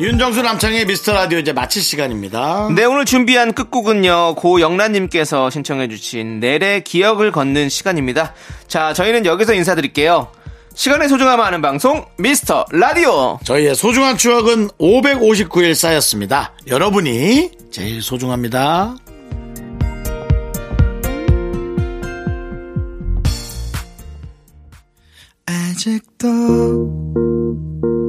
S1: 윤정수 남창의 미스터 라디오 이제 마칠 시간입니다.
S2: 네 오늘 준비한 끝곡은요 고영란님께서 신청해주신 내래 기억을 걷는 시간입니다. 자 저희는 여기서 인사드릴게요. 시간의 소중함을 아는 방송 미스터 라디오.
S1: 저희의 소중한 추억은 559일 쌓였습니다. 여러분이 제일 소중합니다.
S3: 아직도